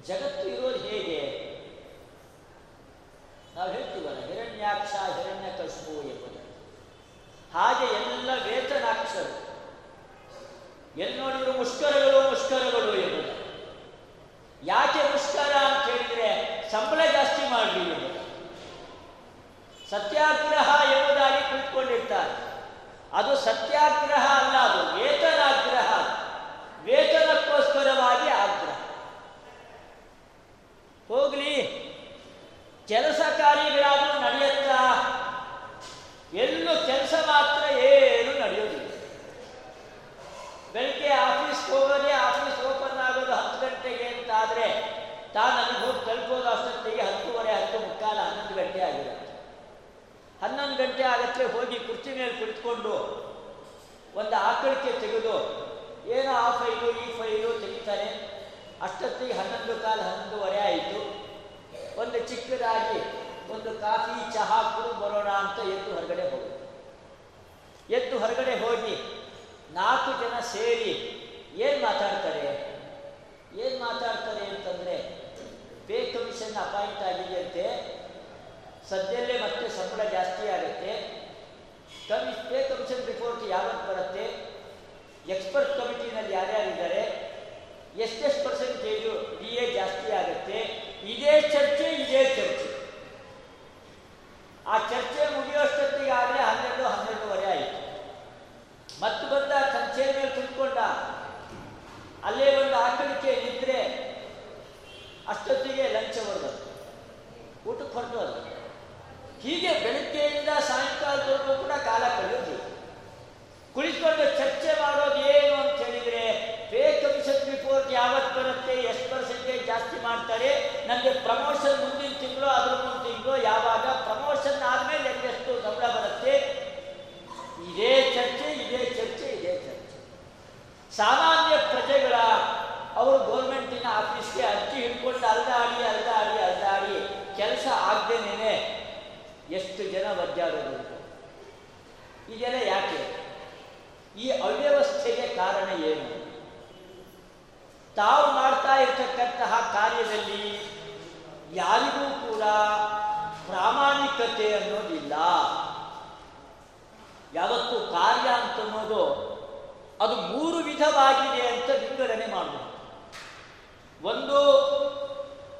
ಜಗತ್ತು ಇರೋದು ಹೇಗೆ? ನಾವು ಹೇಳ್ತೀವಲ್ಲ, ಹಿರಣ್ಯಾಕ್ಷ ಹಿರಣ್ಯ ಕಶುಪು ಎಂಬುದು. ಹಾಗೆ ಎಲ್ಲ ವೇತನಾಕ್ಷರು ಎಲ್ಲಿ ನೋಡಿದ್ರು ಮುಷ್ಕರಗಳು ಮುಷ್ಕರಗಳು ಎಂಬುದು. ಯಾಕೆ ಮುಷ್ಕರ ಅಂತ ಹೇಳಿದ್ರೆ ಸಂಬಳ ಜಾಸ್ತಿ ಮಾಡಲಿ ಸತ್ಯಾಗ್ರಹ ಎಂಬುದಾಗಿ ಕುಳಿತುಕೊಂಡಿರ್ತಾರೆ ಅದು ಸತ್ಯಾಗ್ರಹ ಅಲ್ಲ, ಅದು ವೇತನಾಗ್ರಹ. ವೇತನಕ್ಕೋಸ್ಕರವಾಗಿ ಆಗ್ರಹ. ಹೋಗ್ಲಿ. ಕೆಲಸ ಕಾರ್ಯಗಳಾದರೂ ನಡೆಯುತ್ತಾ? ಎಲ್ಲೂ ಕೆಲಸ ಮಾತ್ರ ಏನು ನಡೆಯೋದಿಲ್ಲ ಬೆಳಗ್ಗೆ ಆಫೀಸ್ಗೆ ಹೋಗೋದೇ ಆಫೀಸ್ ಓಪನ್ ಆಗೋದು ಹತ್ತು ಗಂಟೆಗೆ ಅಂತ ಆದರೆ ತಾನು ಅಲ್ಲಿ ಹೋಗಿ ತಲುಪೋದು ಅಷ್ಟೊತ್ತಿಗೆ ಹತ್ತುವರೆ, ಹತ್ತು ಮುಕ್ಕಾಲ, ಹನ್ನೊಂದು ಗಂಟೆ ಆಗಿರುತ್ತೆ ಹನ್ನೊಂದು ಗಂಟೆ ಆಗತ್ತೆ ಹೋಗಿ ಕುರ್ಚಿ ಮೇಲೆ ಕುಳಿತುಕೊಂಡು ಒಂದು ಆಕಳಿಕೆ ತೆಗೆದು, ಏನೋ ಆ ಫೈಲು, ಈ ಫೈಲು ತೆಗಿತಾನೆ. ಅಷ್ಟೊತ್ತಿಗೆ ಹನ್ನೊಂದು ಕಾಲ, ಹನ್ನೊಂದುವರೆ ಆಯಿತು. ಒಂದು ಚಿಕ್ಕದಾಗಿ ಒಂದು ಕಾಫಿ, ಚಹಾ ಕುಡಿದು ಬರೋಣ ಅಂತ ಎದ್ದು ಹೊರಗಡೆ ಹೋಗಿ ಎದ್ದು ಹೊರಗಡೆ ಹೋಗಿ ನಾಲ್ಕು ಜನ ಸೇರಿ ಏನು ಮಾತಾಡ್ತಾರೆ? ಏನು ಮಾತಾಡ್ತಾರೆ? ಕಮಿಷನ್ ಅಪಾಯಿಂಟ್ ಆಗಿದೆಯಂತೆ ಸದ್ಯಲ್ಲೇ ಮತ್ತೆ ಸಂಬಳ ಜಾಸ್ತಿ ಆಗುತ್ತೆ. ಕಮಿ ಪೇ ಕಮಿಷನ್ ರಿಪೋರ್ಟ್ ಯಾವಾಗ ಬರುತ್ತೆ? ಎಕ್ಸ್ಪರ್ಟ್ ಕಮಿಟಿನಲ್ಲಿ ಯಾರ್ಯಾರಿದ್ದಾರೆ? ಎಷ್ಟೆಷ್ಟು ಪರ್ಸೆಂಟೇಜು ಡಿ ಎ ಜಾಸ್ತಿ ಆಗುತ್ತೆ? ಇದೇ ಚರ್ಚೆ ಇದೇ ಚರ್ಚೆ. ಆ ಚರ್ಚೆ ಮುಗಿಯೋಷ್ಟೊತ್ತಿಗೆ ಆಗಲೇ ಹನ್ನೆರಡು, ಹನ್ನೆರಡೂವರೆ ಆಯಿತು. ಮತ್ತೆ ಬಂದ ಚೇರ್ ಮೇಲೆ ಕುತ್ಕೊಂಡ ಅಲ್ಲೇ ಒಂದು ಆಕಳಿಕೆ ನಿದ್ರೆ ಅಷ್ಟೊತ್ತಿಗೆ ಲಂಚ ಬರೋದು ಊಟಕ್ಕೆ ಹೊರಟೋದು ಹೀಗೆ ಬೆಳಗ್ಗೆಯಿಂದ ಸಾಯಂಕಾಲದವರೆಗೂ ಕೂಡ ಕಾಲ ಕಳೆಯೋದು ಕುಳಿತುಕೊಂಡು ಚರ್ಚೆ ಮಾಡೋದು ಏನು ಅಂತ ಹೇಳಿದ್ರೆ ಪೇ ಕಮಿಷನ್ ರಿಪೋರ್ಟ್ ಯಾವತ್ತು ಬರುತ್ತೆ, ಎಷ್ಟು ಪರ್ಸೆಂಟೇಜ್ ಜಾಸ್ತಿ ಮಾಡ್ತಾರೆ ನನಗೆ ಪ್ರಮೋಷನ್ ಮುಂದಿನ ತಿಂಗಳು, ಅದ್ರ ಮುಂದಿನ ತಿಂಗಳು, ಯಾವಾಗ ಪ್ರಮೋಷನ್ ಆದಮೇಲೆ ಎಷ್ಟು ಸಂಬಳ ಬರುತ್ತೆ? ಇದೇ ಚರ್ಚೆ ಇದೇ ಚರ್ಚೆ ಇದೇ ಚರ್ಚೆ. ಸಾಮಾನ್ಯ ಪ್ರಜೆಗಳ ಅವರು ಗೌರ್ಮೆಂಟಿನ ಆಫೀಸ್ಗೆ ಅರ್ಜಿ ಹಿಡ್ಕೊಂಡು ಅಲ್ದಾಡಿ ಅಲ್ದಾಡಿ ಅಲ್ದಾಡಿ ಕೆಲಸ ಆಗ್ದೇನೆ ಎಷ್ಟು ಜನ ಒದ್ದಾಡೋದು ಇದೆಲ್ಲ ಯಾಕೆ? ಈ ಅವ್ಯವಸ್ಥೆಗೆ ಕಾರಣ ಏನು? ತಾವು ಮಾಡ್ತಾ ಇರ್ತಕ್ಕಂತಹ ಕಾರ್ಯದಲ್ಲಿ ಯಾರಿಗೂ ಕೂಡ ಪ್ರಾಮಾಣಿಕತೆ ಅನ್ನೋದಿಲ್ಲ. ಯಾವತ್ತು ಕಾರ್ಯ ಅಂತ ಅನ್ನೋದು ಅದು ಮೂರು ವಿಧವಾಗಿದೆ ಅಂತ ವಿಂಗಡಣೆ ಮಾಡಬಹುದು ಒಂದು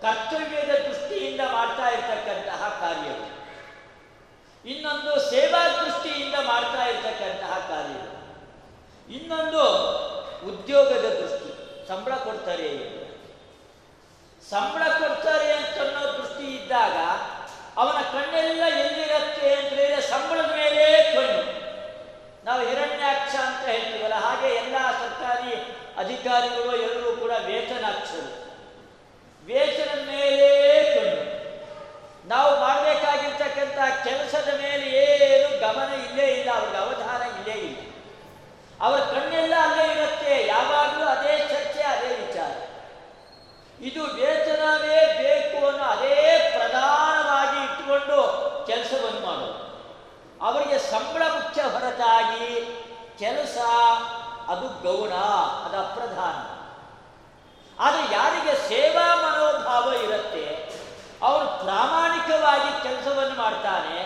ಕರ್ತವ್ಯದ ದೃಷ್ಟಿಯಿಂದ ಮಾಡ್ತಾ ಇರ್ತಕ್ಕಂತಹ ಕಾರ್ಯಗಳು. ಇನ್ನೊಂದು ಸೇವಾ ದೃಷ್ಟಿಯಿಂದ ಮಾಡ್ತಾ ಇರ್ತಕ್ಕಂತಹ ಕಾರ್ಯಗಳು. ಇನ್ನೊಂದು ಉದ್ಯೋಗದ ದೃಷ್ಟಿ, ಸಂಬಳ ಕೊಡ್ತಾರೆ. ಸಂಬಳ ಕೊಡ್ತಾರೆ ಅಂತ ಅನ್ನೋ ದೃಷ್ಟಿ ಇದ್ದಾಗ ಅವನ ಕಣ್ಣೆಲ್ಲ ಎಲ್ಲಿರುತ್ತೆ ಅಂತ ಹೇಳಿದ್ರೆ ಸಂಬಳದ ಮೇಲೆ ಕಣ್ಣು. ನಾವು ಹಿರಣ್ಯಾಕ್ಷ ಅಂತ ಹೇಳ್ತೀವಲ್ಲ, ಹಾಗೆ ಎಲ್ಲ ಸರ್ಕಾರಿ ಅಧಿಕಾರಿಗಳು ಎಲ್ಲರೂ ಕೂಡ ವೇತನಾಕ್ಷರು. ವೇತನ ಮೇಲೆ ಕಣ್ಣು ನಾವು ಮಾಡಬೇಕಾಗಿರ್ತಕ್ಕಂಥ ಕೆಲಸದ ಮೇಲೆ ಏನು ಗಮನ ಇಲ್ಲೇ ಇಲ್ಲ, ಅವ್ರಿಗೆ ಅವಧಾನ ಇಲ್ಲೇ ಇಲ್ಲ. ಅವರ ಕಣ್ಣೆಲ್ಲ ಅಲ್ಲೇ ಇರುತ್ತೆ, ಯಾವಾಗಲೂ ಅದೇ ಚರ್ಚೆ, ಅದೇ ವಿಚಾರ. ಇದು ವೇತನವೇ ಬೇಕು ಅನ್ನೋ ಅದೇ ಪ್ರಧಾನವಾಗಿ ಇಟ್ಟುಕೊಂಡು ಕೆಲಸವನ್ನು ಮಾಡೋದು. ಅವರಿಗೆ ಸಂಬಳ ಮುಖ್ಯ ಹೊರತಾಗಿ ಕೆಲಸ ಅದು ಗೌಣ, ಅದು ಅಪ್ರಧಾನ. ಆದರೆ ಯಾರಿಗೆ ಸೇವಾ ಮನೋಭಾವ ಇರುತ್ತೆ, ಅವನು ಪ್ರಾಮಾಣಿಕವಾಗಿ ಕೆಲಸವನ್ನು ಮಾಡ್ತಾನೆ,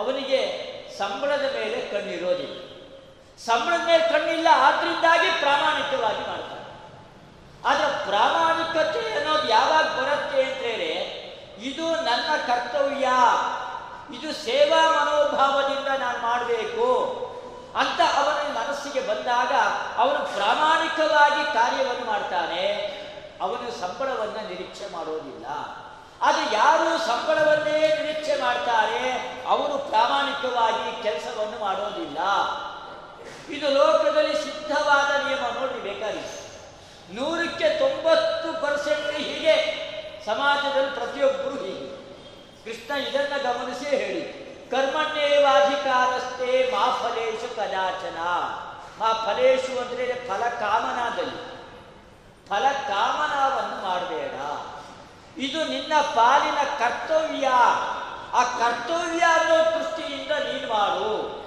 ಅವನಿಗೆ ಸಂಬಳದ ಮೇಲೆ ಕಣ್ಣಿರೋದಿಲ್ಲ. ಸಂಬಳದ ಮೇಲೆ ಕಣ್ಣಿಲ್ಲ, ಆದ್ರಿಂದಾಗಿ ಪ್ರಾಮಾಣಿಕವಾಗಿ ಮಾಡ್ತಾನೆ. ಆದರೆ ಪ್ರಾಮಾಣಿಕತೆ ಅನ್ನೋದು ಯಾವಾಗ ಬರುತ್ತೆ ಅಂತೇಳಿ, ಇದು ನನ್ನ ಕರ್ತವ್ಯ. ಇದು ಸೇವಾ ಮನೋಭಾವದಿಂದ ನಾನು ಮಾಡಬೇಕು ಅಂತ ಅವನ ಮನಸ್ಸಿಗೆ ಬಂದಾಗ ಅವನು ಪ್ರಾಮಾಣಿಕವಾಗಿ ಕಾರ್ಯವನ್ನು ಮಾಡ್ತಾನೆ. ಅವನು ಸಂಬಳವನ್ನು ನಿರೀಕ್ಷೆ ಮಾಡೋದಿಲ್ಲ. ಅದು ಯಾರು ಸಂಬಳವನ್ನೇ ನಿರೀಕ್ಷೆ ಮಾಡ್ತಾರೆ, ಅವರು ಪ್ರಾಮಾಣಿಕವಾಗಿ ಕೆಲಸವನ್ನು ಮಾಡೋದಿಲ್ಲ. ಇದು ಲೋಕದಲ್ಲಿ ಸಿದ್ಧವಾದ ನಿಯಮ ನೋಡಿ ಬೇಕಾಗಿತ್ತು ನೂರಕ್ಕೆ ತೊಂಬತ್ತು ಪರ್ಸೆಂಟ್ ಹೀಗೆ ಸಮಾಜದಲ್ಲಿ ಪ್ರತಿಯೊಬ್ಬರು ಹೀಗೆ. ಕೃಷ್ಣ ಇದನ್ನ ಗಮನಿಸಿ ಹೇಳಿ. ಕರ್ಮಣ್ಯೇವಾಧಿಕಾರಸ್ಥೆ ಮಾ ಫಲೇಶು ಕದಾಚನ. ಮಾ ಫಲೇಶು ಕಾಮನಾದಲ್ಲಿ ಫಲ ಕಾಮನವನ್ನು ಮಾಡಬೇಡ. ಇದು ನಿನ್ನ ಪಾಲಿನ ಕರ್ತವ್ಯ. ಆ ಕರ್ತವ್ಯ ಅನ್ನೋ ದೃಷ್ಟಿಯಿಂದ ನೀನು ಮಾಡು.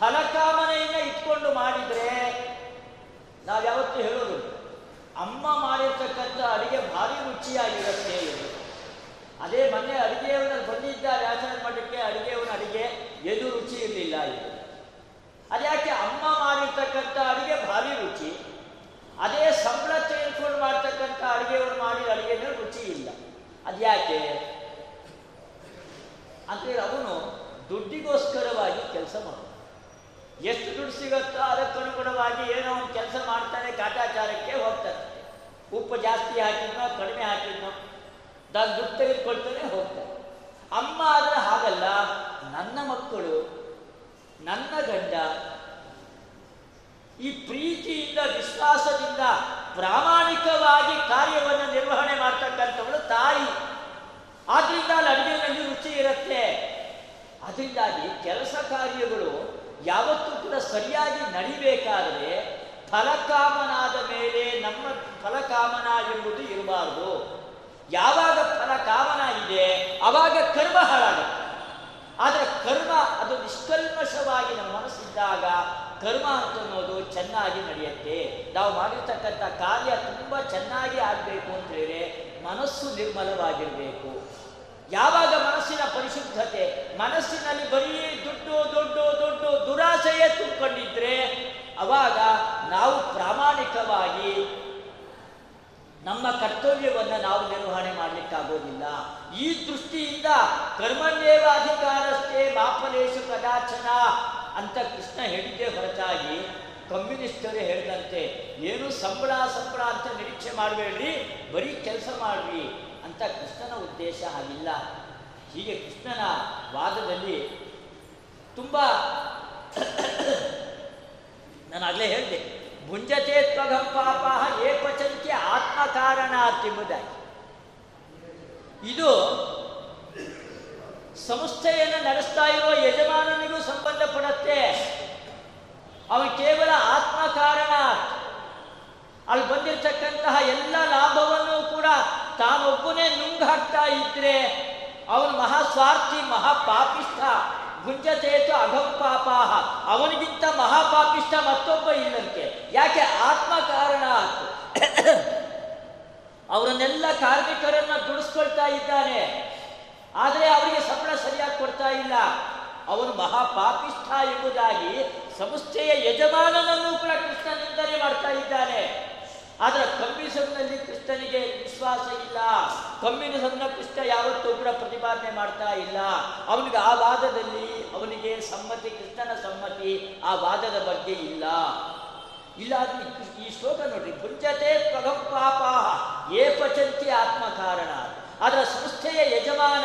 ಫಲಕಾಮನೆಯನ್ನ ಇಟ್ಕೊಂಡು ಮಾಡಿದ್ರೆ ನಾವು ಯಾವತ್ತೂ ಹೇಳೋದು ಅಮ್ಮ ಮಾಡಿರ್ತಕ್ಕಂಥ ಅಡಿಗೆ ಭಾರಿ ರುಚಿಯಾಗಿರುತ್ತೆ ಎಂದು ಅದೇ ಮೊನ್ನೆ ಅಡಿಗೆಯವನಲ್ಲಿ ಬಂದಿದ್ದ ವ್ಯಾಸನ ಮಠಕ್ಕೆ ಅಡಿಗೆಯವನ ಅಡಿಗೆ ಎದು ರುಚಿ ಇರಲಿಲ್ಲ ಇದು ಅದ್ಯಾಕೆ ಅಮ್ಮ ಮಾಡಿರ್ತಕ್ಕಂಥ ಅಡಿಗೆ ಭಾರಿ ರುಚಿ ಅದೇ ಸಂಬಳ ತೆಗೆದುಕೊಂಡು ಮಾಡ್ತಕ್ಕಂಥ ಅಡಿಗೆಯವರು ಮಾಡಿದ ಅಡಿಗೆನ ರುಚಿ ಇಲ್ಲ ಅದ್ಯಾಕೆ ಅಂದ್ರೆ ಅವನು ದುಡ್ಡಿಗೋಸ್ಕರವಾಗಿ ಕೆಲಸ ಮಾಡ ಎಷ್ಟು ದುಡ್ಡು ಸಿಗುತ್ತೋ ಅದಕ್ಕನುಗುಣವಾಗಿ ಏನೋ ಒಂದು ಕೆಲಸ ಮಾಡ್ತಾನೆ ಕಾಟಾಚಾರಕ್ಕೆ ಹೋಗ್ತಾನೆ. ಉಪ್ಪು ಜಾಸ್ತಿ ಹಾಕಿದ್ನೋ, ಕಡಿಮೆ ಹಾಕಿದ್ನೋ, ದಾಗ ದುಡ್ಡು ತೆಗೆದುಕೊಳ್ತಾನೆ ಹೋಗ್ತಾನೆ. ಅಮ್ಮ ಆದರೆ ಹಾಗಲ್ಲ, ನನ್ನ ಮಕ್ಕಳು, ನನ್ನ ಗಂಡ ಈ ಪ್ರೀತಿಯಿಂದ, ವಿಶ್ವಾಸದಿಂದ, ಪ್ರಾಮಾಣಿಕವಾಗಿ ಕಾರ್ಯವನ್ನು ನಿರ್ವಹಣೆ ಮಾಡ್ತಕ್ಕಂಥವಳು ತಾಯಿ. ಆದ್ರಿಂದ ಅಲ್ಲಿ ರುಚಿ ಇರುತ್ತೆ. ಅದರಿಂದಾಗಿ ಕೆಲಸ ಕಾರ್ಯಗಳು ಯಾವತ್ತೂ ಕೂಡ ಸರಿಯಾಗಿ ನಡಿಬೇಕಾದರೆ ಫಲಕಾಮನಾದ ಮೇಲೆ ನಮ್ಮ ಫಲಕಾಮನ ಎಂಬುದು ಇರಬಾರದು. ಯಾವಾಗ ಫಲಕಾಮನ ಇದೆ ಆವಾಗ ಕರ್ಮ ಹಾಳಾಗುತ್ತೆ. ಆದರೆ ಕರ್ಮ ಅದು ನಿಷ್ಕಲ್ಮಶವಾಗಿ ನಮ್ಮ ಮನಸ್ಸಿದ್ದಾಗ ಕರ್ಮ ಅಂತ ಅನ್ನೋದು ಚೆನ್ನಾಗಿ ನಡೆಯುತ್ತೆ. ನಾವು ಮಾಡಿರ್ತಕ್ಕಂಥ ಕಾರ್ಯ ತುಂಬ ಚೆನ್ನಾಗಿ ಆಗಬೇಕು ಅಂತ ಹೇಳಿ ಮನಸ್ಸು ನಿರ್ಮಲವಾಗಿರಬೇಕು. ಯಾವಾಗ ಮನಸ್ಸಿನ ಪರಿಶುದ್ಧತೆ, ಮನಸ್ಸಿನಲ್ಲಿ ಬರೀ ದುಡ್ಡು ದುಡ್ಡು ದುಡ್ಡು ದುರಾಸೆಯೇ ತುಂಬಿಕೊಂಡಿದ್ರೆ, ಅವಾಗ ನಾವು ಪ್ರಾಮಾಣಿಕವಾಗಿ ನಮ್ಮ ಕರ್ತವ್ಯವನ್ನು ನಾವು ನಿರ್ವಹಣೆ ಮಾಡಲಿಕ್ಕಾಗೋದಿಲ್ಲ. ಈ ದೃಷ್ಟಿಯಿಂದ ಕರ್ಮದೇವ ಅಧಿಕಾರಸ್ಥೆ ಮಾಫಲೇಶು ಕದಾಚನ ಅಂತ ಕೃಷ್ಣ ಹೇಳಿದ್ದೆ ಹೊರತಾಗಿ ಕಮ್ಯುನಿಸ್ಟರೇ ಹೇಳಿದಂತೆ, ಏನು ಸಂಬಳ ಸಂಬಳ ಅಂತ ನಿರೀಕ್ಷೆ ಮಾಡಬೇಡ್ರಿ, ಬರೀ ಕೆಲಸ ಮಾಡ್ರಿ ಅಂತ ಕೃಷ್ಣನ ಉದ್ದೇಶ ಹಾಗಿಲ್ಲ. ಹೀಗೆ ಕೃಷ್ಣನ ವಾದದಲ್ಲಿ ತುಂಬ <coughs> ನಾನು ಆಗಲೇ ಹೇಳಿದೆ. ಭುಂಜತೆ ತ್ವಗಂ ಪಾಪ ಏಕವಚನಕ್ಕೆ ಆತ್ಮ ಕಾರಣ ಇದು ಸಂಸ್ಥೆಯನ್ನು ನಡೆಸ್ತಾ ಇರೋ ಯಜಮಾನನಿಗೂ ಸಂಬಂಧಪಡುತ್ತೆ ಅವನು ಕೇವಲ ಆತ್ಮಕಾರಣ. ಅಲ್ಲಿ ಬಂದಿರತಕ್ಕಂತಹ ಎಲ್ಲ ಲಾಭವನ್ನು ಕೂಡ ತಾನೊಬ್ಬನೇ ನುಂಗ್ ಹಾಕ್ತಾ ಇದ್ರೆ ಅವನು ಮಹಾಸ್ವಾರ್ಥಿ, ಮಹಾಪಾಪಿಷ್ಠ, ಗುಂಜತೇತು ಅಘಂ ಪಾಪಾಹ ಅವನಿಗಿಂತ ಮಹಾಪಾಪಿಷ್ಠ ಮತ್ತೊಬ್ಬ ಇಲ್ಲಂತೆ. ಯಾಕೆ? ಆತ್ಮ ಕಾರಣ ಆಯ್ತು ಅವರನ್ನೆಲ್ಲ ಕಾರ್ಮಿಕರನ್ನ ದುಡಿಸ್ಕೊಳ್ತಾ ಇದ್ದಾನೆ. ಆದರೆ ಅವರಿಗೆ ಸಂಬಳ ಸರಿಯಾಗಿ ಕೊಡ್ತಾ ಇಲ್ಲ. ಅವನು ಮಹಾಪಾಪಿಷ್ಠ ಎಂಬುದಾಗಿ ಸಂಸ್ಥೆಯ ಯಜಮಾನನನ್ನು ಕೂಡ ಕೃಷ್ಣ ನಿಂದನೆ ಮಾಡ್ತಾ ಇದ್ದಾನೆ. ಆದರೆ ಕಮ್ಯುನಿಸಂನಲ್ಲಿ ಕೃಷ್ಣನಿಗೆ ವಿಶ್ವಾಸ ಇಲ್ಲ. ಕಮ್ಯುನಿಸಂನ ಕೃಷ್ಣ ಯಾವತ್ತೂ ಕೂಡ ಪ್ರತಿಪಾದನೆ ಮಾಡ್ತಾ ಇಲ್ಲ. ಅವನಿಗೆ ಆ ವಾದದಲ್ಲಿ ಅವನಿಗೆ ಸಮ್ಮತಿ, ಕೃಷ್ಣನ ಸಮ್ಮತಿ ಆ ವಾದದ ಬಗ್ಗೆ ಇಲ್ಲ. ಇಲ್ಲ ಈ- ಶ್ಲೋಕ ನೋಡ್ರಿ. ತ್ವಗಂ ಪಾಪ ಏ ಪಚಂತಿ ಆತ್ಮ ಕಾರಣ ಅದರ ಸಂಸ್ಥೆಯ ಯಜಮಾನ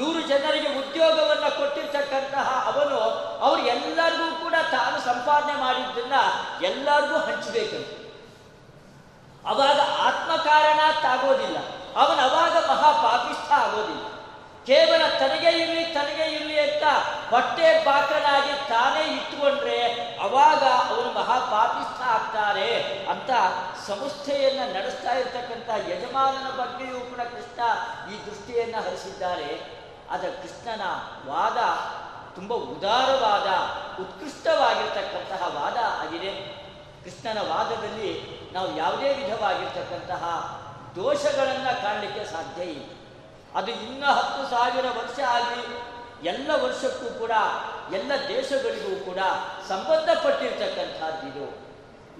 ನೂರು ಜನರಿಗೆ ಉದ್ಯೋಗವನ್ನ ಕೊಟ್ಟಿರ್ತಕ್ಕಂತಹ ಅವನು, ಅವ್ರು ಎಲ್ಲರಿಗೂ ಕೂಡ ತಾನು ಸಂಪಾದನೆ ಮಾಡಿದ್ದನ್ನ ಎಲ್ಲರಿಗೂ ಹಂಚಬೇಕಂತೆ ಅವಾಗ ಆತ್ಮಕಾರಣ ಆಗೋದಿಲ್ಲ ಅವನು ಅವಾಗ ಮಹಾಪಾಪಿಷ್ಠ ಆಗೋದಿಲ್ಲ. ಕೇವಲ ತನಗೆ ಇರಲಿ ತನಗೆ ಇರಲಿ ಅಂತ ಹೊಟ್ಟೆ ಬಾಕನಾಗಿ ತಾನೇ ಇಟ್ಟುಕೊಂಡ್ರೆ ಅವಾಗ ಅವರು ಮಹಾಪಾಪಿಷ್ಠ ಆಗ್ತಾರೆ ಅಂತ ಸಂಸ್ಥೆಯನ್ನು ನಡೆಸ್ತಾ ಇರ್ತಕ್ಕಂಥ ಯಜಮಾನನ ಬಗ್ಗೆಯೂ ಕೂಡ ಕೃಷ್ಣ ಈ ದೃಷ್ಟಿಯನ್ನ ಹರಿಸಿದ್ದಾರೆ. ಆದರೆ ಕೃಷ್ಣನ ವಾದ ತುಂಬ ಉದಾರವಾದ, ಉತ್ಕೃಷ್ಟವಾಗಿರ್ತಕ್ಕಂತಹ ವಾದ ಆಗಿದೆ. ಕೃಷ್ಣನ ವಾದದಲ್ಲಿ ನಾವು ಯಾವುದೇ ವಿಧವಾಗಿರ್ತಕ್ಕಂತಹ ದೋಷಗಳನ್ನು ಕಾಣಲಿಕ್ಕೆ ಸಾಧ್ಯ ಇಲ್ಲ. ಅದು ಇನ್ನ ಹತ್ತು ಸಾವಿರ ವರ್ಷ ಆಗಿ ಎಲ್ಲ ವರ್ಷಕ್ಕೂ ಕೂಡ, ಎಲ್ಲ ದೇಶಗಳಿಗೂ ಕೂಡ ಸಂಬಂಧಪಟ್ಟಿರ್ತಕ್ಕಂಥದ್ದಿದು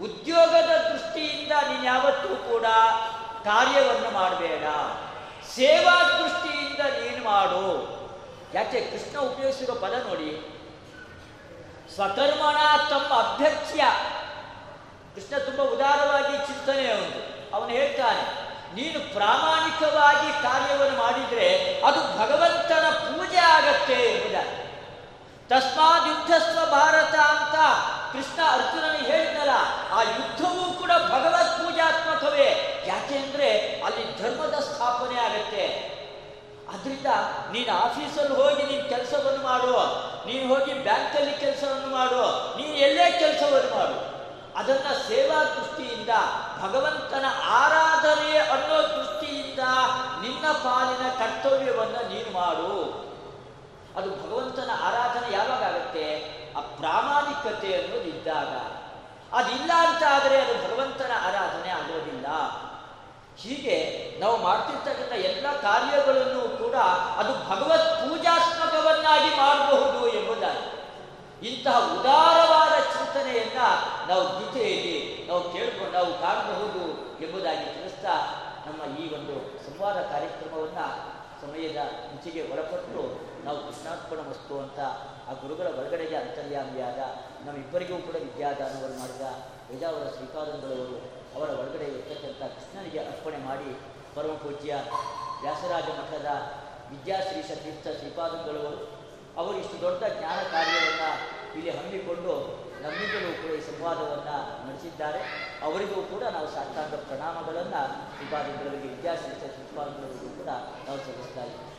ಉದ್ಯೋಗದ ದೃಷ್ಟಿಯಿಂದ ನೀನು ಯಾವತ್ತೂ ಕೂಡ ಕಾರ್ಯವನ್ನು ಮಾಡಬೇಡ. ಸೇವಾ ದೃಷ್ಟಿಯಿಂದ ನೀನು ಮಾಡು. ಯಾಕೆ ಕೃಷ್ಣ ಉಪಯೋಗಿಸಿರೋ ಪದ ನೋಡಿ. ಸ್ವಕರ್ಮಣ ತಮ್ಮ ಅಭ್ಯರ್ಥ್ಯ. ಕೃಷ್ಣ ತುಂಬ ಉದಾರವಾಗಿ ಚಿಂತನೆ ಅವನು ಅವನು ಹೇಳ್ತಾನೆ, ನೀನು ಪ್ರಾಮಾಣಿಕವಾಗಿ ಕಾರ್ಯವನ್ನು ಮಾಡಿದ್ರೆ ಅದು ಭಗವಂತನ ಪೂಜೆ ಆಗತ್ತೆ ಎಂಬುದಾಗಿ. ತಸ್ಮಾತ್ ಯುದ್ಧಸ್ವ ಭಾರತ ಅಂತ ಕೃಷ್ಣ ಅರ್ಜುನನಿಗೆ ಹೇಳಿದ್ನಲ್ಲ, ಆ ಯುದ್ಧವೂ ಕೂಡ ಭಗವತ್ ಪೂಜಾತ್ಮಕವೇ. ಯಾಕೆ ಅಂದ್ರೆ ಅಲ್ಲಿ ಧರ್ಮದ ಸ್ಥಾಪನೆ ಆಗತ್ತೆ. ಅದರಿಂದ ನೀನು ಆಫೀಸಲ್ಲಿ ಹೋಗಿ ನೀನು ಕೆಲಸವನ್ನು ಮಾಡು, ನೀನು ಹೋಗಿ ಬ್ಯಾಂಕಲ್ಲಿ ಕೆಲಸವನ್ನು ಮಾಡು, ನೀನು ಎಲ್ಲೇ ಕೆಲಸವನ್ನು ಮಾಡು. ಅದನ್ನ ಸೇವಾ ದೃಷ್ಟಿಯಿಂದ, ಭಗವಂತನ ಆರಾಧನೆ ಅನ್ನೋ ದೃಷ್ಟಿಯಿಂದ ನಿನ್ನ ಪಾಲಿನ ಕರ್ತವ್ಯವನ್ನು ನೀನು ಮಾಡು. ಅದು ಭಗವಂತನ ಆರಾಧನೆ ಯಾವಾಗ ಆಗುತ್ತೆ? ಆ ಪ್ರಾಮಾಣಿಕತೆ ಅನ್ನೋದು ಇದ್ದಾಗ. ಅದಿಲ್ಲ ಅಂತ ಆದರೆ ಅದು ಭಗವಂತನ ಆರಾಧನೆ ಆಗೋದಿಲ್ಲ. ಹೀಗೆ ನಾವು ಮಾಡ್ತಿರ್ತಕ್ಕಂಥ ಎಲ್ಲ ಕಾರ್ಯಗಳನ್ನು ಕೂಡ ಅದು ಭಗವತ್ ಪೂಜಾತ್ಮಕವನ್ನಾಗಿ ಮಾಡಬಹುದು ಎಂಬುದಾಗಿ. ಇಂತಹ ಉದಾರವಾದ ಚಿಂತನೆಯನ್ನ ನಾವು ಗೀತೆಯಲ್ಲಿ ನಾವು ಕೇಳ್ಕೊಂಡು ನಾವು ಕಾಣಬಹುದು ಎಂಬುದಾಗಿ ತಿಳಿಸ್ತಾ ನಮ್ಮ ಈ ಒಂದು ಸಂವಾದ ಕಾರ್ಯಕ್ರಮವನ್ನ ಸಮಯದ ಮುಂಚೆಗೆ ಒಳಪಟ್ಟು ನಾವು ಕೃಷ್ಣಾರ್ಪಣ ವಸ್ತು ಅಂತ ಆ ಗುರುಗಳ ಒಳಗಡೆಗೆ ಅಂತರ್ಯಾಮಿಯಾದ ನಮ್ಮಿಬ್ಬರಿಗೂ ಕೂಡ ವಿದ್ಯಾದಾನವನ್ನು ಮಾಡಿದ ವೇದಾವರ ಶ್ರೀಪಾದಂಗಳವರು ಅವರ ಒಳಗಡೆ ಇರ್ತಕ್ಕಂಥ ಕೃಷ್ಣನಿಗೆ ಅರ್ಪಣೆ ಮಾಡಿ ಪರಮ ಪೂಜ್ಯ ವ್ಯಾಸರಾಜ ಮಠದ ವಿದ್ಯಾಶ್ರೀ ತೀರ್ಥ ಶ್ರೀಪಾದಂಗಳವರು ಅವರು ಇಷ್ಟು ದೊಡ್ಡ ಜ್ಞಾನ ಕಾರ್ಯವನ್ನು ಇಲ್ಲಿ ಹಮ್ಮಿಕೊಂಡು ನಮ್ಮಿಂದಲೂ ಕೂಡ ಈ ಸಂವಾದವನ್ನು ನಡೆಸಿದ್ದಾರೆ. ಅವರಿಗೂ ಕೂಡ ನಾವು ಸಾಷ್ಟಾಂಗ ಪ್ರಣಾಮಗಳನ್ನು. ಶ್ರೀಪಾದಂಗಳವರಿಗೆ ವಿದ್ಯಾಸಂಸ್ಥೆ ಶ್ರೀಪಾದಂಗಳವರಿಗೂ ಕೂಡ ನಾವು ಸಲ್ಲಿಸ್ತಾ